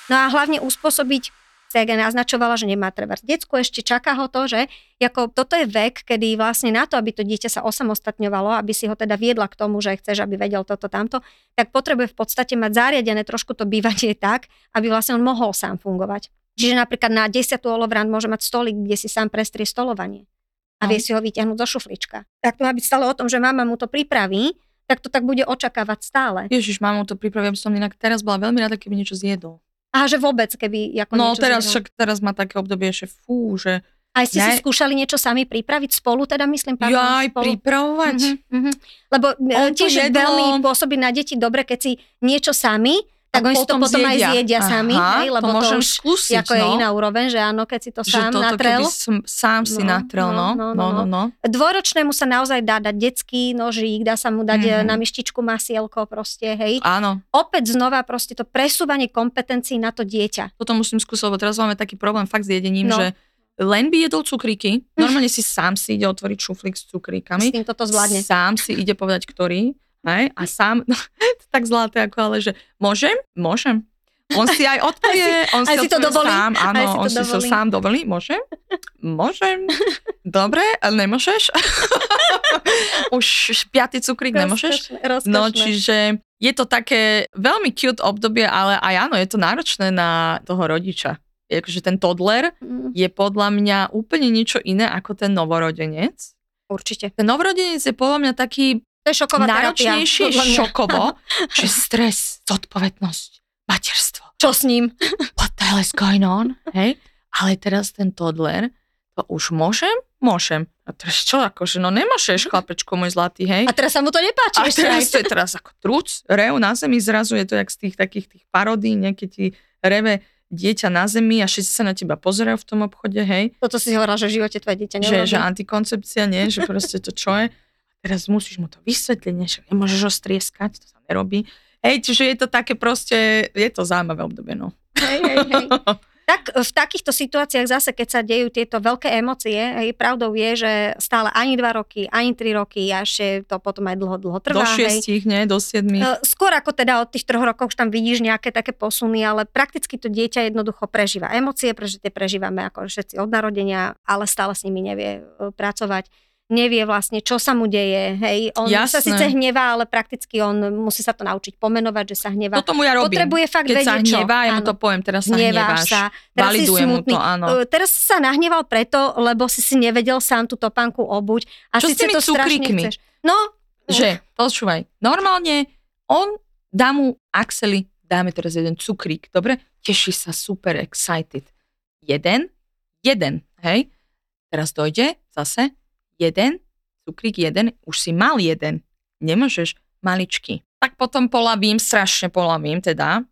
No a hlavne uspôsobiť, tak naznačovala, že nemá treba decku, ešte čaká ho to, že ako toto je vek, kedy vlastne na to, aby to dieťa sa osamostatňovalo, aby si ho teda viedla k tomu, že chceš, aby vedel toto, tamto, tak potrebuje v podstate mať zariadené trošku to bývanie <laughs> tak, aby vlastne on mohol sám fungovať. Čiže napríklad na 10. olovran môže mať stolik, kde si sám prestrie stolovanie a No. vie si ho vyťahnuť zo šuflička. Tak to má byť stále o tom, že mama mu to pripraví, tak to tak bude očakávať stále. Ježiš, mamu to pripravím, som inak teraz bola veľmi rada, keby niečo zjedol. A že vôbec, keby ako No teraz však teraz má také obdobie, že fú, že Aj ste si Ja- skúšali niečo sami pripraviť spolu, teda myslím, pardon, ja aj spolu? pripravovať. Mhm, mhm. Lebo e, On tiež jedlo- veľmi pôsobí na deti dobre, keď si niečo sami, tak oni si to potom aj zjedia sami, Aha, hej, lebo to to, môžem už skúsiť, ako je no. iná úroveň, že áno, keď si to že sám toto natrel. som sám si No, natrel, no, no, no, no, no, no, no. Dvojročnému sa naozaj dá dať detský nožík, dá sa mu dať Mhm. mm-hmm. na myštičku masielko proste, hej. Áno, Opäť znova proste to presúvanie kompetencií na to dieťa. toto musím skúsiť, lebo teraz máme taký problém fakt s jedením, No. že len by jedol cukríky, <laughs> normálne si sám si ide otvoriť šuflík s S cukríkami, tým toto zvládne. sám si ide povedať, ktorý, hej, a sám, no, <laughs> to tak zlaté, ako ale, že môžem? Môžem. On si aj odpovie, on aj si to dovolí? sám, áno, si to on si to dovolí? sám dovolí, môžem? Môžem. <laughs> Dobre, ale nemôžeš? <laughs> Už piatý cukrík nemôžeš? Rozkošné, rozkošné. No, čiže je to také veľmi cute obdobie, ale aj áno, je to náročné na toho rodiča. Akože ten toddler Mm, je podľa mňa úplne niečo iné ako ten novorodenec. Určite. Ten novorodenec je podľa mňa taký To je šoková terapia. mňa. šokovo, <laughs> že stres, zodpovednosť, materstvo. Čo s ním? What the hell is going on? Hej? Ale teraz ten toddler, to už môžem? Môžem. A teraz čo, akože, no nemôžeš, chlapečko môj zlatý, hej? A teraz sa mu to nepáči. A teraz to je teraz ako truc, rev na zemi, zrazu je to jak z tých takých tých parodí, niekedy ti reve dieťa na zemi a všetci sa na teba pozerajú v tom obchode, hej, Toto si hovorila, že v živote tvoje dieťa že, neurobí. že antikoncepcia, nie, že proste to čo je. Teraz musíš mu to vysvetliť, nie, že nemôžeš ho strieskať, to sa nerobí. Hej, čiže je to také proste, je to zaujímavé obdobie, no. Hej, hej, hej. <laughs> Tak v takýchto situáciách zase, keď sa dejú tieto veľké emócie, hej, pravdou je, že stále ani dva roky, ani tri roky a ešte to potom aj dlho, dlho trvá. do hej. šiestich, nie, do siedmých. E, Skôr ako teda od tých troch rokov už tam vidíš nejaké také posuny, ale prakticky to dieťa jednoducho prežíva emócie, pretože tie prežívame ako všetci od narodenia, ale stále s nimi nevie e, pracovať. Nevie vlastne, čo sa mu deje. Hej, on sa Jasné. síce hnevá, ale prakticky on musí sa to naučiť pomenovať, že sa hnevá. Toto mu ja robím. Potrebuje fakt Keď sa vedieť, čo. hnevá, ja mu to poviem, teraz sa Hneváš sa, teraz si Validujem mu smutný. to, áno. Teraz si sa nahneval preto, lebo si si nevedel sám tú topánku obuť. A Čo s tými to cukríkmi? chceš. No, že, počúvaj, normálne on dá mu Axeli, dáme teraz jeden cukrík, dobre? Teší sa super excited. Jeden, jeden, hej? Teraz dojde zase, jeden, cukrík jeden, už si mal jeden. Nemôžeš maličky. Tak potom polavím, strašne polavím teda,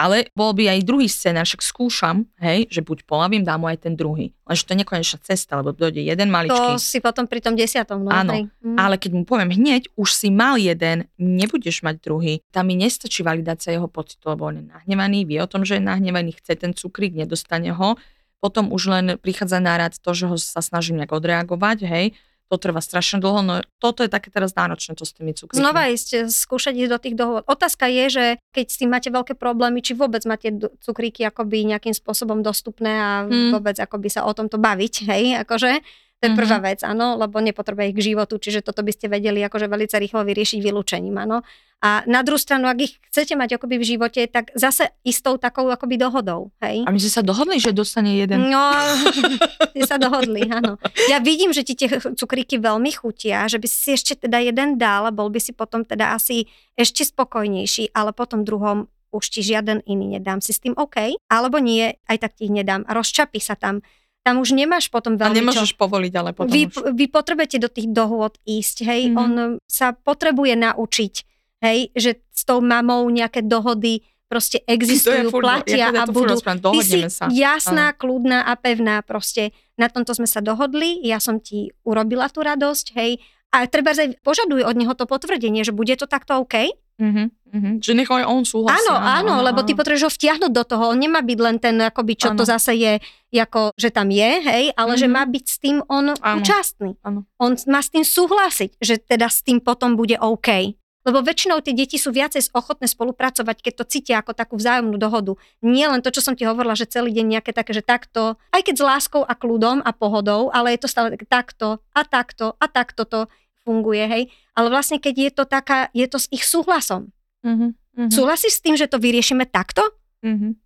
ale bol by aj druhý scénar, však skúšam, hej, že buď polavím, dám mu aj ten druhý. Lenže to je nekonečná cesta, lebo dojde jeden maličký. To si potom pri tom desiatom. No, Áno. Mm. ale keď mu poviem hneď, už si mal jeden, nebudeš mať druhý. Tam mi nestačí validácia jeho pocitu, lebo on je nahnevaný, vie o tom, že je nahnevaný, chce ten cukrík, nedostane ho. Potom už len prichádza na rad to, že ho sa snažím nejak odreagovať, hej, to trvá strašne dlho, no toto je také teraz náročné to s tými cukríkmi. Znova ísť, skúšať ísť do tých dohôd. Otázka je, že keď s tým máte veľké problémy, či vôbec máte cukríky akoby nejakým spôsobom dostupné a Hmm. vôbec akoby sa o tomto baviť, hej, akože. To je Mhm. prvá vec, áno, lebo nepotrebuje ich k životu, čiže toto by ste vedeli akože veľmi rýchlo vyriešiť vylúčením, áno. A na druhú stranu, ak ich chcete mať akoby v živote, tak zase istou takou akoby dohodou, hej. A my sme sa dohodli, že dostane jeden. No, <laughs> ste sa dohodli, áno. Ja vidím, že ti tie cukríky veľmi chutia, že by si ešte teda jeden dal a bol by si potom teda asi ešte spokojnejší, ale potom druhom už ti žiaden iný nedám. Si s tým OK? Alebo nie, aj tak ti ich nedám. Rozčapí sa tam. Tam už nemáš potom A veľmi nemôžeš povoliť, ale potom vy, už. vy potrebujete do tých dohôd ísť, hej, Mhm. mm-hmm. on sa potrebuje naučiť, hej, že s tou mamou nejaké dohody proste existujú, furt- platia ja a budú. rozprávam, Ty si sa. jasná, kľudná a pevná proste. Na tomto sme sa dohodli, ja som ti urobila tú radosť, hej, a treba aj požaduj od neho to potvrdenie, že bude to takto OK? Mhm, mhm. Že nech aj on súhlasí. Áno, áno, lebo ty áno. potrebuješ ho vtiahnuť do toho. On nemá byť len ten, akoby, čo to Áno. zase je, ako, že tam je, hej, ale že Mhm. má byť s tým on Áno. účastný. Áno. On má s tým súhlasiť, že teda s tým potom bude OK. Lebo väčšinou tie deti sú viacej ochotné spolupracovať, keď to cítia ako takú vzájomnú dohodu. Nie len to, čo som ti hovorila, že celý deň nejaké také, že takto, aj keď s láskou a kľudom a pohodou, ale je to stále takto a takto a takto to funguje, hej. Ale vlastne, keď je to taká, je to s ich súhlasom. Mhm, Súhlasíš s tým, že to vyriešime takto? mhm,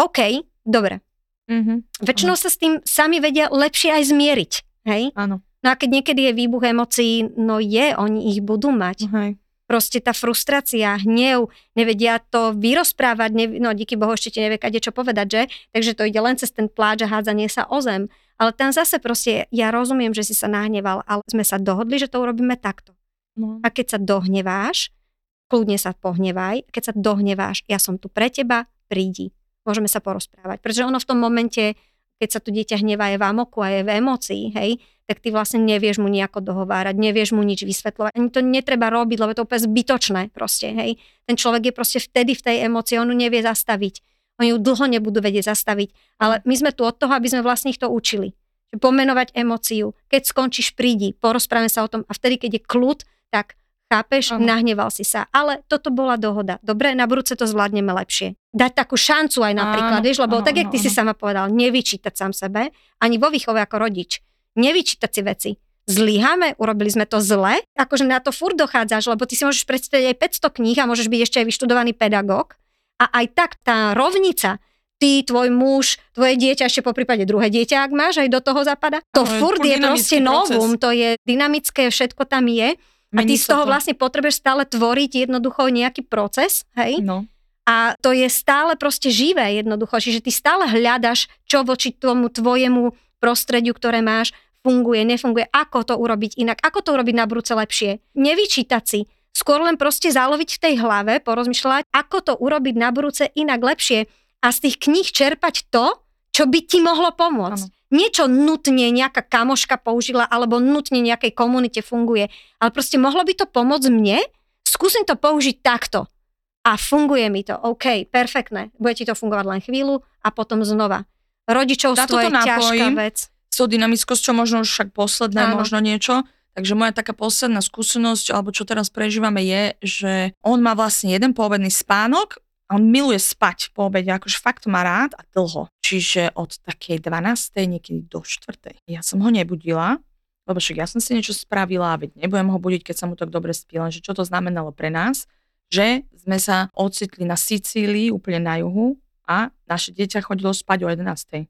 OK, dobre. mhm. Väčšinou sa s tým sami vedia lepšie aj zmieriť. Hej? Áno, No a keď niekedy je výbuch emócií, no je, oni ich budú mať. hej. Proste tá frustrácia, hnev, nevedia to vyrozprávať, nev, no díky Bohu ešte nevie kade čo povedať, že? Takže to ide len cez ten pláč a hádzanie sa o zem. Ale tam zase proste, ja rozumiem, že si sa nahneval, ale sme sa dohodli, že to urobíme takto. No. A keď sa dohneváš, kľudne sa pohnevaj. Keď sa dohneváš, ja som tu pre teba, prídi. Môžeme sa porozprávať. Pretože ono v tom momente, keď sa to dieťa hnevá, je v amoku a je v emócii, hej, tak ty vlastne nevieš mu nejako dohovárať, nevieš mu nič vysvetľovať. Ani to netreba robiť, lebo to je úplne zbytočné proste, hej. Ten človek je proste vtedy v tej emócii, on ju nevie zastaviť. Oni ju dlho nebudú vedieť zastaviť. Ale my sme tu od toho, aby sme vlastne ich to učili. Pomenovať emóciu. Keď skončíš, prídi, porozprávame sa o tom a vtedy, keď je kľud, tak chápeš, Áno. nahneval si sa. Ale toto bola dohoda. Dobre, na budúce to zvládneme lepšie. Dať takú šancu aj napríklad, Áno, vieš, lebo áno, tak, jak áno, ty si áno. sama povedal, nevyčítať sám sebe, ani vo výchove ako rodič. Nevyčítať si veci. Zlyháme, urobili sme to zle, akože na to furt dochádzaš, lebo ty si môžeš predstaviť aj 500 kníh a môžeš byť ešte aj vyštudovaný pedagóg. A aj tak tá rovnica, ty, tvoj muž, tvoje dieťa, ešte po prípade druhé dieťa, ak máš, aj do toho zapada. To je furt je proste proces. novum, to je dynamické, všetko tam je. A ty Mení z toho to. vlastne potrebuješ stále tvoriť jednoducho nejaký proces, hej? No. A to je stále proste živé jednoducho. Čiže ty stále hľadaš, čo voči tomu tvojemu prostrediu, ktoré máš, funguje, nefunguje, ako to urobiť inak, ako to urobiť na budúce lepšie. Nevyčítať si, skôr len proste záloviť v tej hlave, porozmýšľať, ako to urobiť na budúce inak lepšie a z tých kníh čerpať to, čo by ti mohlo pomôcť. Áno. Niečo nutne nejaká kamoška použila alebo nutne nejakej komunite funguje, ale proste mohlo by to pomôcť mne, skúsim to použiť takto a funguje mi to, OK, perfektné, bude ti to fungovať len chvíľu a potom znova. Rodičovstvo je toto ťažká napojím. vec. S tou dynamickosťou možno už však posledné, Áno. možno niečo. Takže moja taká posledná skúsenosť, alebo čo teraz prežívame je, že on má vlastne jeden poobedný spánok a on miluje spať po obede, akože fakt má rád a dlho. Čiže od takej 12. niekedy do 4. Ja som ho nebudila, lebo však ja som si niečo spravila, veď nebudem ho budiť, keď sa mu tak dobre spí, lenže čo to znamenalo pre nás, že sme sa ocitli na Sicílii, úplne na juhu a naše dieťa chodilo spať o 11.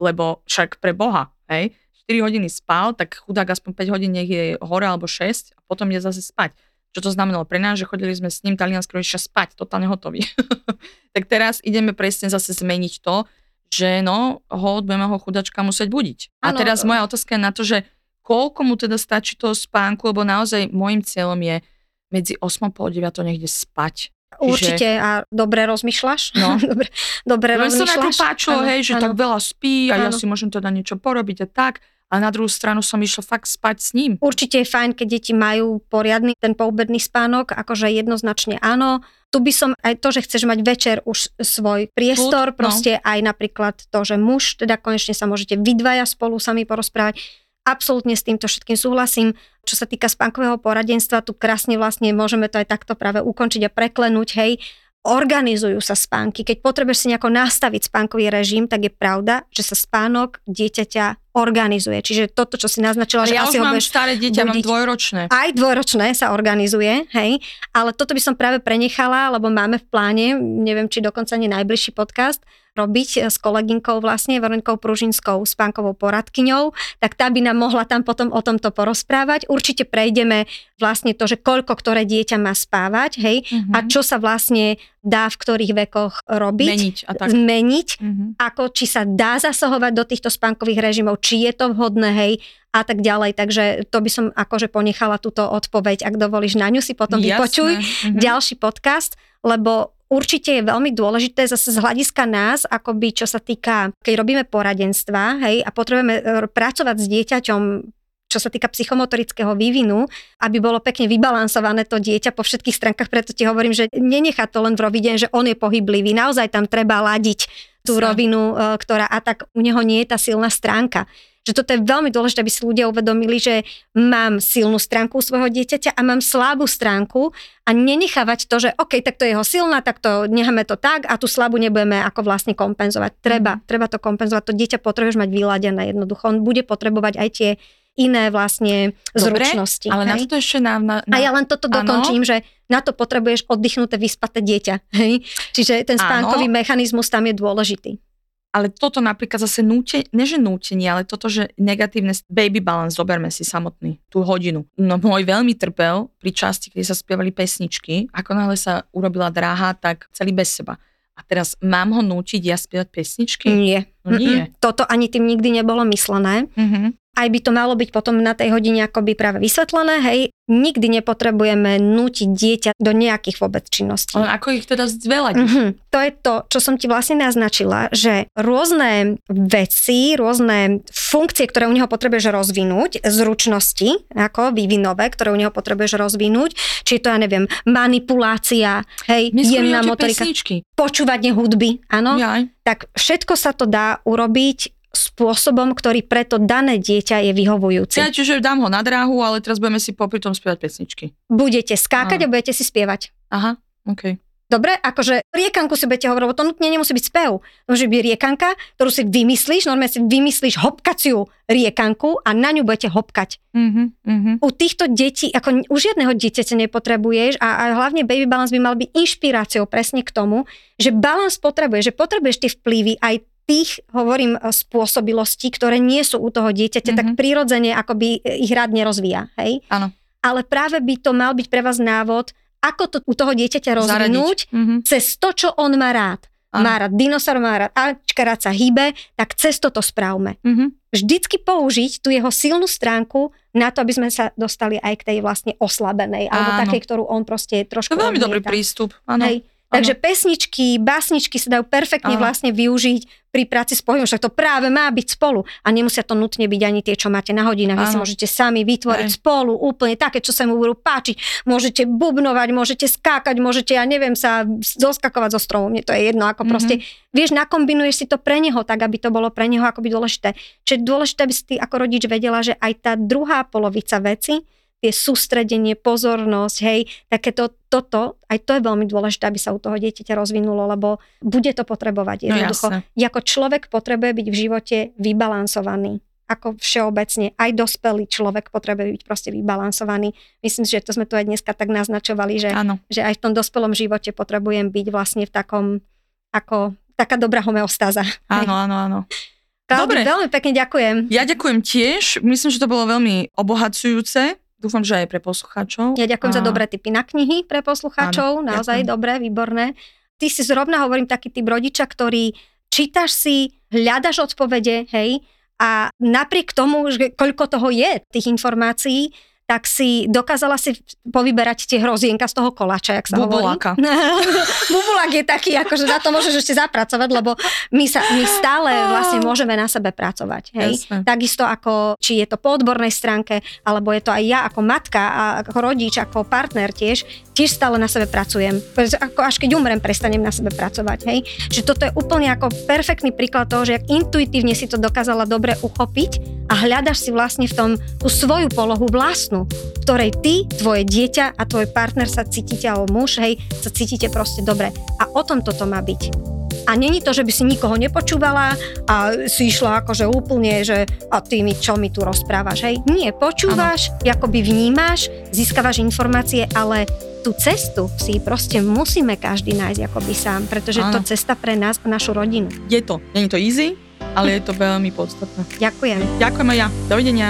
Lebo však pre Boha, hej, 4 hodiny spal, tak chudák aspoň 5 hodín nech je hore alebo 6 a potom je zase spať. Čo to znamenalo pre nás, že chodili sme s ním talianského rodiča spať, totálne hotový. <laughs> tak teraz ideme presne zase zmeniť to, že no, ho budeme ho chudačka musieť budiť. A Áno. teraz moja otázka je na to, že koľko mu teda stačí toho spánku, lebo naozaj môjim cieľom je medzi 8 a pol 9 niekde spať. Určite a dobre rozmýšľaš. No. <laughs> dobre, dobre Len sa rozmýšľaš. najprv páčilo, Áno, hej, že áno. tak veľa spí a ja Áno. si môžem teda niečo porobiť a tak. A na druhú stranu som išla fakt spať s ním. Určite je fajn, keď deti majú poriadny ten poobedný spánok, akože jednoznačne áno. Tu by som aj to, že chceš mať večer už svoj priestor, Kľud, no. proste aj napríklad to, že muž, teda konečne sa môžete vy dvaja spolu sami porozprávať. Absolútne s týmto všetkým súhlasím. Čo sa týka spánkového poradenstva, tu krásne vlastne môžeme to aj takto práve ukončiť a preklenúť, hej, organizujú sa spánky. Keď potrebuješ si nejako nastaviť spánkový režim, tak je pravda, že sa spánok dieťaťa organizuje. Čiže toto, čo si naznačila, Ale že ja asi už ho mám staré dieťa, mám budiť. dvojročné. aj dvojročné sa organizuje, hej, ale toto by som práve prenechala, lebo máme v pláne, neviem, či dokonca nie najbližší podcast, robiť s kolegynkou vlastne, Veronikou Pružinskou, spánkovou poradkyňou, tak tá by nám mohla tam potom o tomto porozprávať. Určite prejdeme vlastne to, že koľko ktoré dieťa má spávať, hej, Mhm. a čo sa vlastne dá v ktorých vekoch robiť, Meniť a tak. zmeniť, Mhm. ako či sa dá zasahovať do týchto spánkových režimov, či je to vhodné, hej, a tak ďalej. Takže to by som akože ponechala túto odpoveď, ak dovolíš na ňu si potom Jasné. vypočuj Mhm. ďalší podcast, lebo určite je veľmi dôležité zase z hľadiska nás, akoby čo sa týka, keď robíme poradenstva, hej, a potrebujeme e, pracovať s dieťaťom čo sa týka psychomotorického vývinu, aby bolo pekne vybalansované to dieťa po všetkých stránkach, preto ti hovorím, že nenechá to len v rovine, že on je pohyblivý, naozaj tam treba ladiť tú rovinu, e, ktorá a tak u neho nie je tá silná stránka. Že toto je veľmi dôležité, aby si ľudia uvedomili, že mám silnú stránku u svojho dieťaťa a mám slabú stránku a nenechávať to, že OK, tak to je jeho silná, tak to necháme to tak a tú slabú nebudeme ako vlastne kompenzovať. Treba, treba to kompenzovať. To dieťa potrebuješ mať vyladené jednoducho. On bude potrebovať aj tie iné vlastne Dobre, zručnosti. Ale na hej? to ešte na... na, na A ja len toto dokončím, že na to potrebuješ oddychnuté, vyspaté dieťa. Hej? Čiže ten spánkový Áno. mechanizmus tam je dôležitý. Ale toto napríklad zase núte, ne že nútenie, ale toto, že negatívne baby balance, zoberme si samotný, tú hodinu. No môj veľmi trpel pri časti, keď sa spievali pesničky, ako náhle sa urobila dráha, tak celý bez seba. A teraz mám ho nútiť ja spievať pesničky? Nie. No nie. Mm-mm. Toto ani tým nikdy nebolo myslené. Mhm. Aj by to malo byť potom na tej hodine akoby práve vysvetlené, hej. Nikdy nepotrebujeme nútiť dieťa do nejakých vôbec činností. Len ako ich teda zvelať? Mhm. To je to, čo som ti vlastne naznačila, že rôzne veci, rôzne funkcie, ktoré u neho potrebuješ rozvinúť, zručnosti, ako vývinové, ktoré u neho potrebuješ rozvinúť, či to, ja neviem, manipulácia, hej, skôr jemná motorika, pesničky. počúvanie hudby, áno, Jaj. Tak všetko sa to dá urobiť spôsobom, ktorý pre to dané dieťa je vyhovujúci. Ja, čiže dám ho na dráhu, ale teraz budeme si popri tom spievať pesničky. Budete skákať Áno. a budete si spievať. Aha, OK. Dobre, akože riekanku si budete hovoriť, lebo to nutne nemusí byť spev. To môže byť riekanka, ktorú si vymyslíš, normálne si vymyslíš hopkaciu riekanku a na ňu budete hopkať. Mhm, mhm. U týchto detí, ako u žiadneho dieťaťa nepotrebuješ a, a hlavne baby balance by mal byť inšpiráciou presne k tomu, že balance potrebuješ, že potrebuješ tie vplyvy aj tých, hovorím, e, spôsobilostí, ktoré nie sú u toho dieťaťa, mm-hmm. tak Mhm. prirodzene akoby ich rád nerozvíja, hej? Áno. Ale práve by to mal byť pre vás návod, ako to u toho dieťaťa rozvinúť Zaradiť. Mhm. cez to, čo on má rád. Áno. Má rád dinosaur, má rád Ačka, rád sa hýbe, tak cez toto správme. Mhm. Vždycky použiť tú jeho silnú stránku na to, aby sme sa dostali aj k tej vlastne oslabenej, alebo takej, ktorú on proste To trošku je veľmi dobrý odmieta. prístup. Áno. Hej. Takže pesničky, básničky sa dajú perfektne Áno. vlastne využiť pri práci s pohybom, však to práve má byť spolu a nemusia to nutne byť ani tie, čo máte na hodinách, vy si môžete sami vytvoriť Hej. spolu úplne také, čo sa mu budú páčiť. Môžete bubnovať, môžete skákať, môžete, ja neviem, sa zoskakovať zo stromu, mne to je jedno, ako Mhm. proste, vieš, nakombinuješ si to pre neho tak, aby to bolo pre neho akoby dôležité. Čiže dôležité, aby si ty ako rodič vedela, že aj tá druhá polovica veci, tie sústredenie, pozornosť, hej, takéto toto, aj to je veľmi dôležité, aby sa u toho dieťaťa rozvinulo, lebo bude to potrebovať. No Jednoducho, jasné. ako človek potrebuje byť v živote vybalansovaný. Ako všeobecne, aj dospelý človek potrebuje byť proste vybalansovaný. Myslím si, že to sme tu aj dneska tak naznačovali, že, Áno. že aj v tom dospelom živote potrebujem byť vlastne v takom, ako taká dobrá homeostáza. Áno, áno, áno. Dobre. Veľmi pekne ďakujem. Ja ďakujem tiež. Myslím, že to bolo veľmi obohacujúce. Dúfam, že aj pre poslucháčov. Ja ďakujem A- za dobré tipy na knihy pre poslucháčov, Áno, naozaj ďakujem. dobré, výborné. Ty si zrovna, hovorím, taký typ rodiča, ktorý čítaš si, hľadaš odpovede, hej, a napriek tomu, že koľko toho je, tých informácií, tak si dokázala si povyberať tie hrozienka z toho koláča, jak sa Bubuláka. hovorí. <laughs> Bubulák je taký, akože na to môžeš ešte zapracovať, lebo my, sa, my stále vlastne môžeme na sebe pracovať. Hej? Takisto ako, či je to po odbornej stránke, alebo je to aj ja ako matka a ako rodič, ako partner tiež, tiež stále na sebe pracujem. Ako až keď umrem, prestanem na sebe pracovať. Hej? Čiže toto je úplne ako perfektný príklad toho, že ak intuitívne si to dokázala dobre uchopiť a hľadaš si vlastne v tom tú svoju polohu vlastnú, v ktorej ty, tvoje dieťa a tvoj partner sa cítite, alebo muž, hej, sa cítite proste dobre. A o tom toto má byť. A není to, že by si nikoho nepočúvala a si išla akože úplne, že a ty mi, čo mi tu rozprávaš, hej? Nie, počúvaš, akoby vnímaš, získavaš informácie, ale tú cestu si proste musíme každý nájsť akoby sám, pretože Áno. to cesta pre nás a našu rodinu. Je to. Není to easy, ale je to veľmi podstatné. Ďakujem. Ďakujem aj ja. Dovidenia.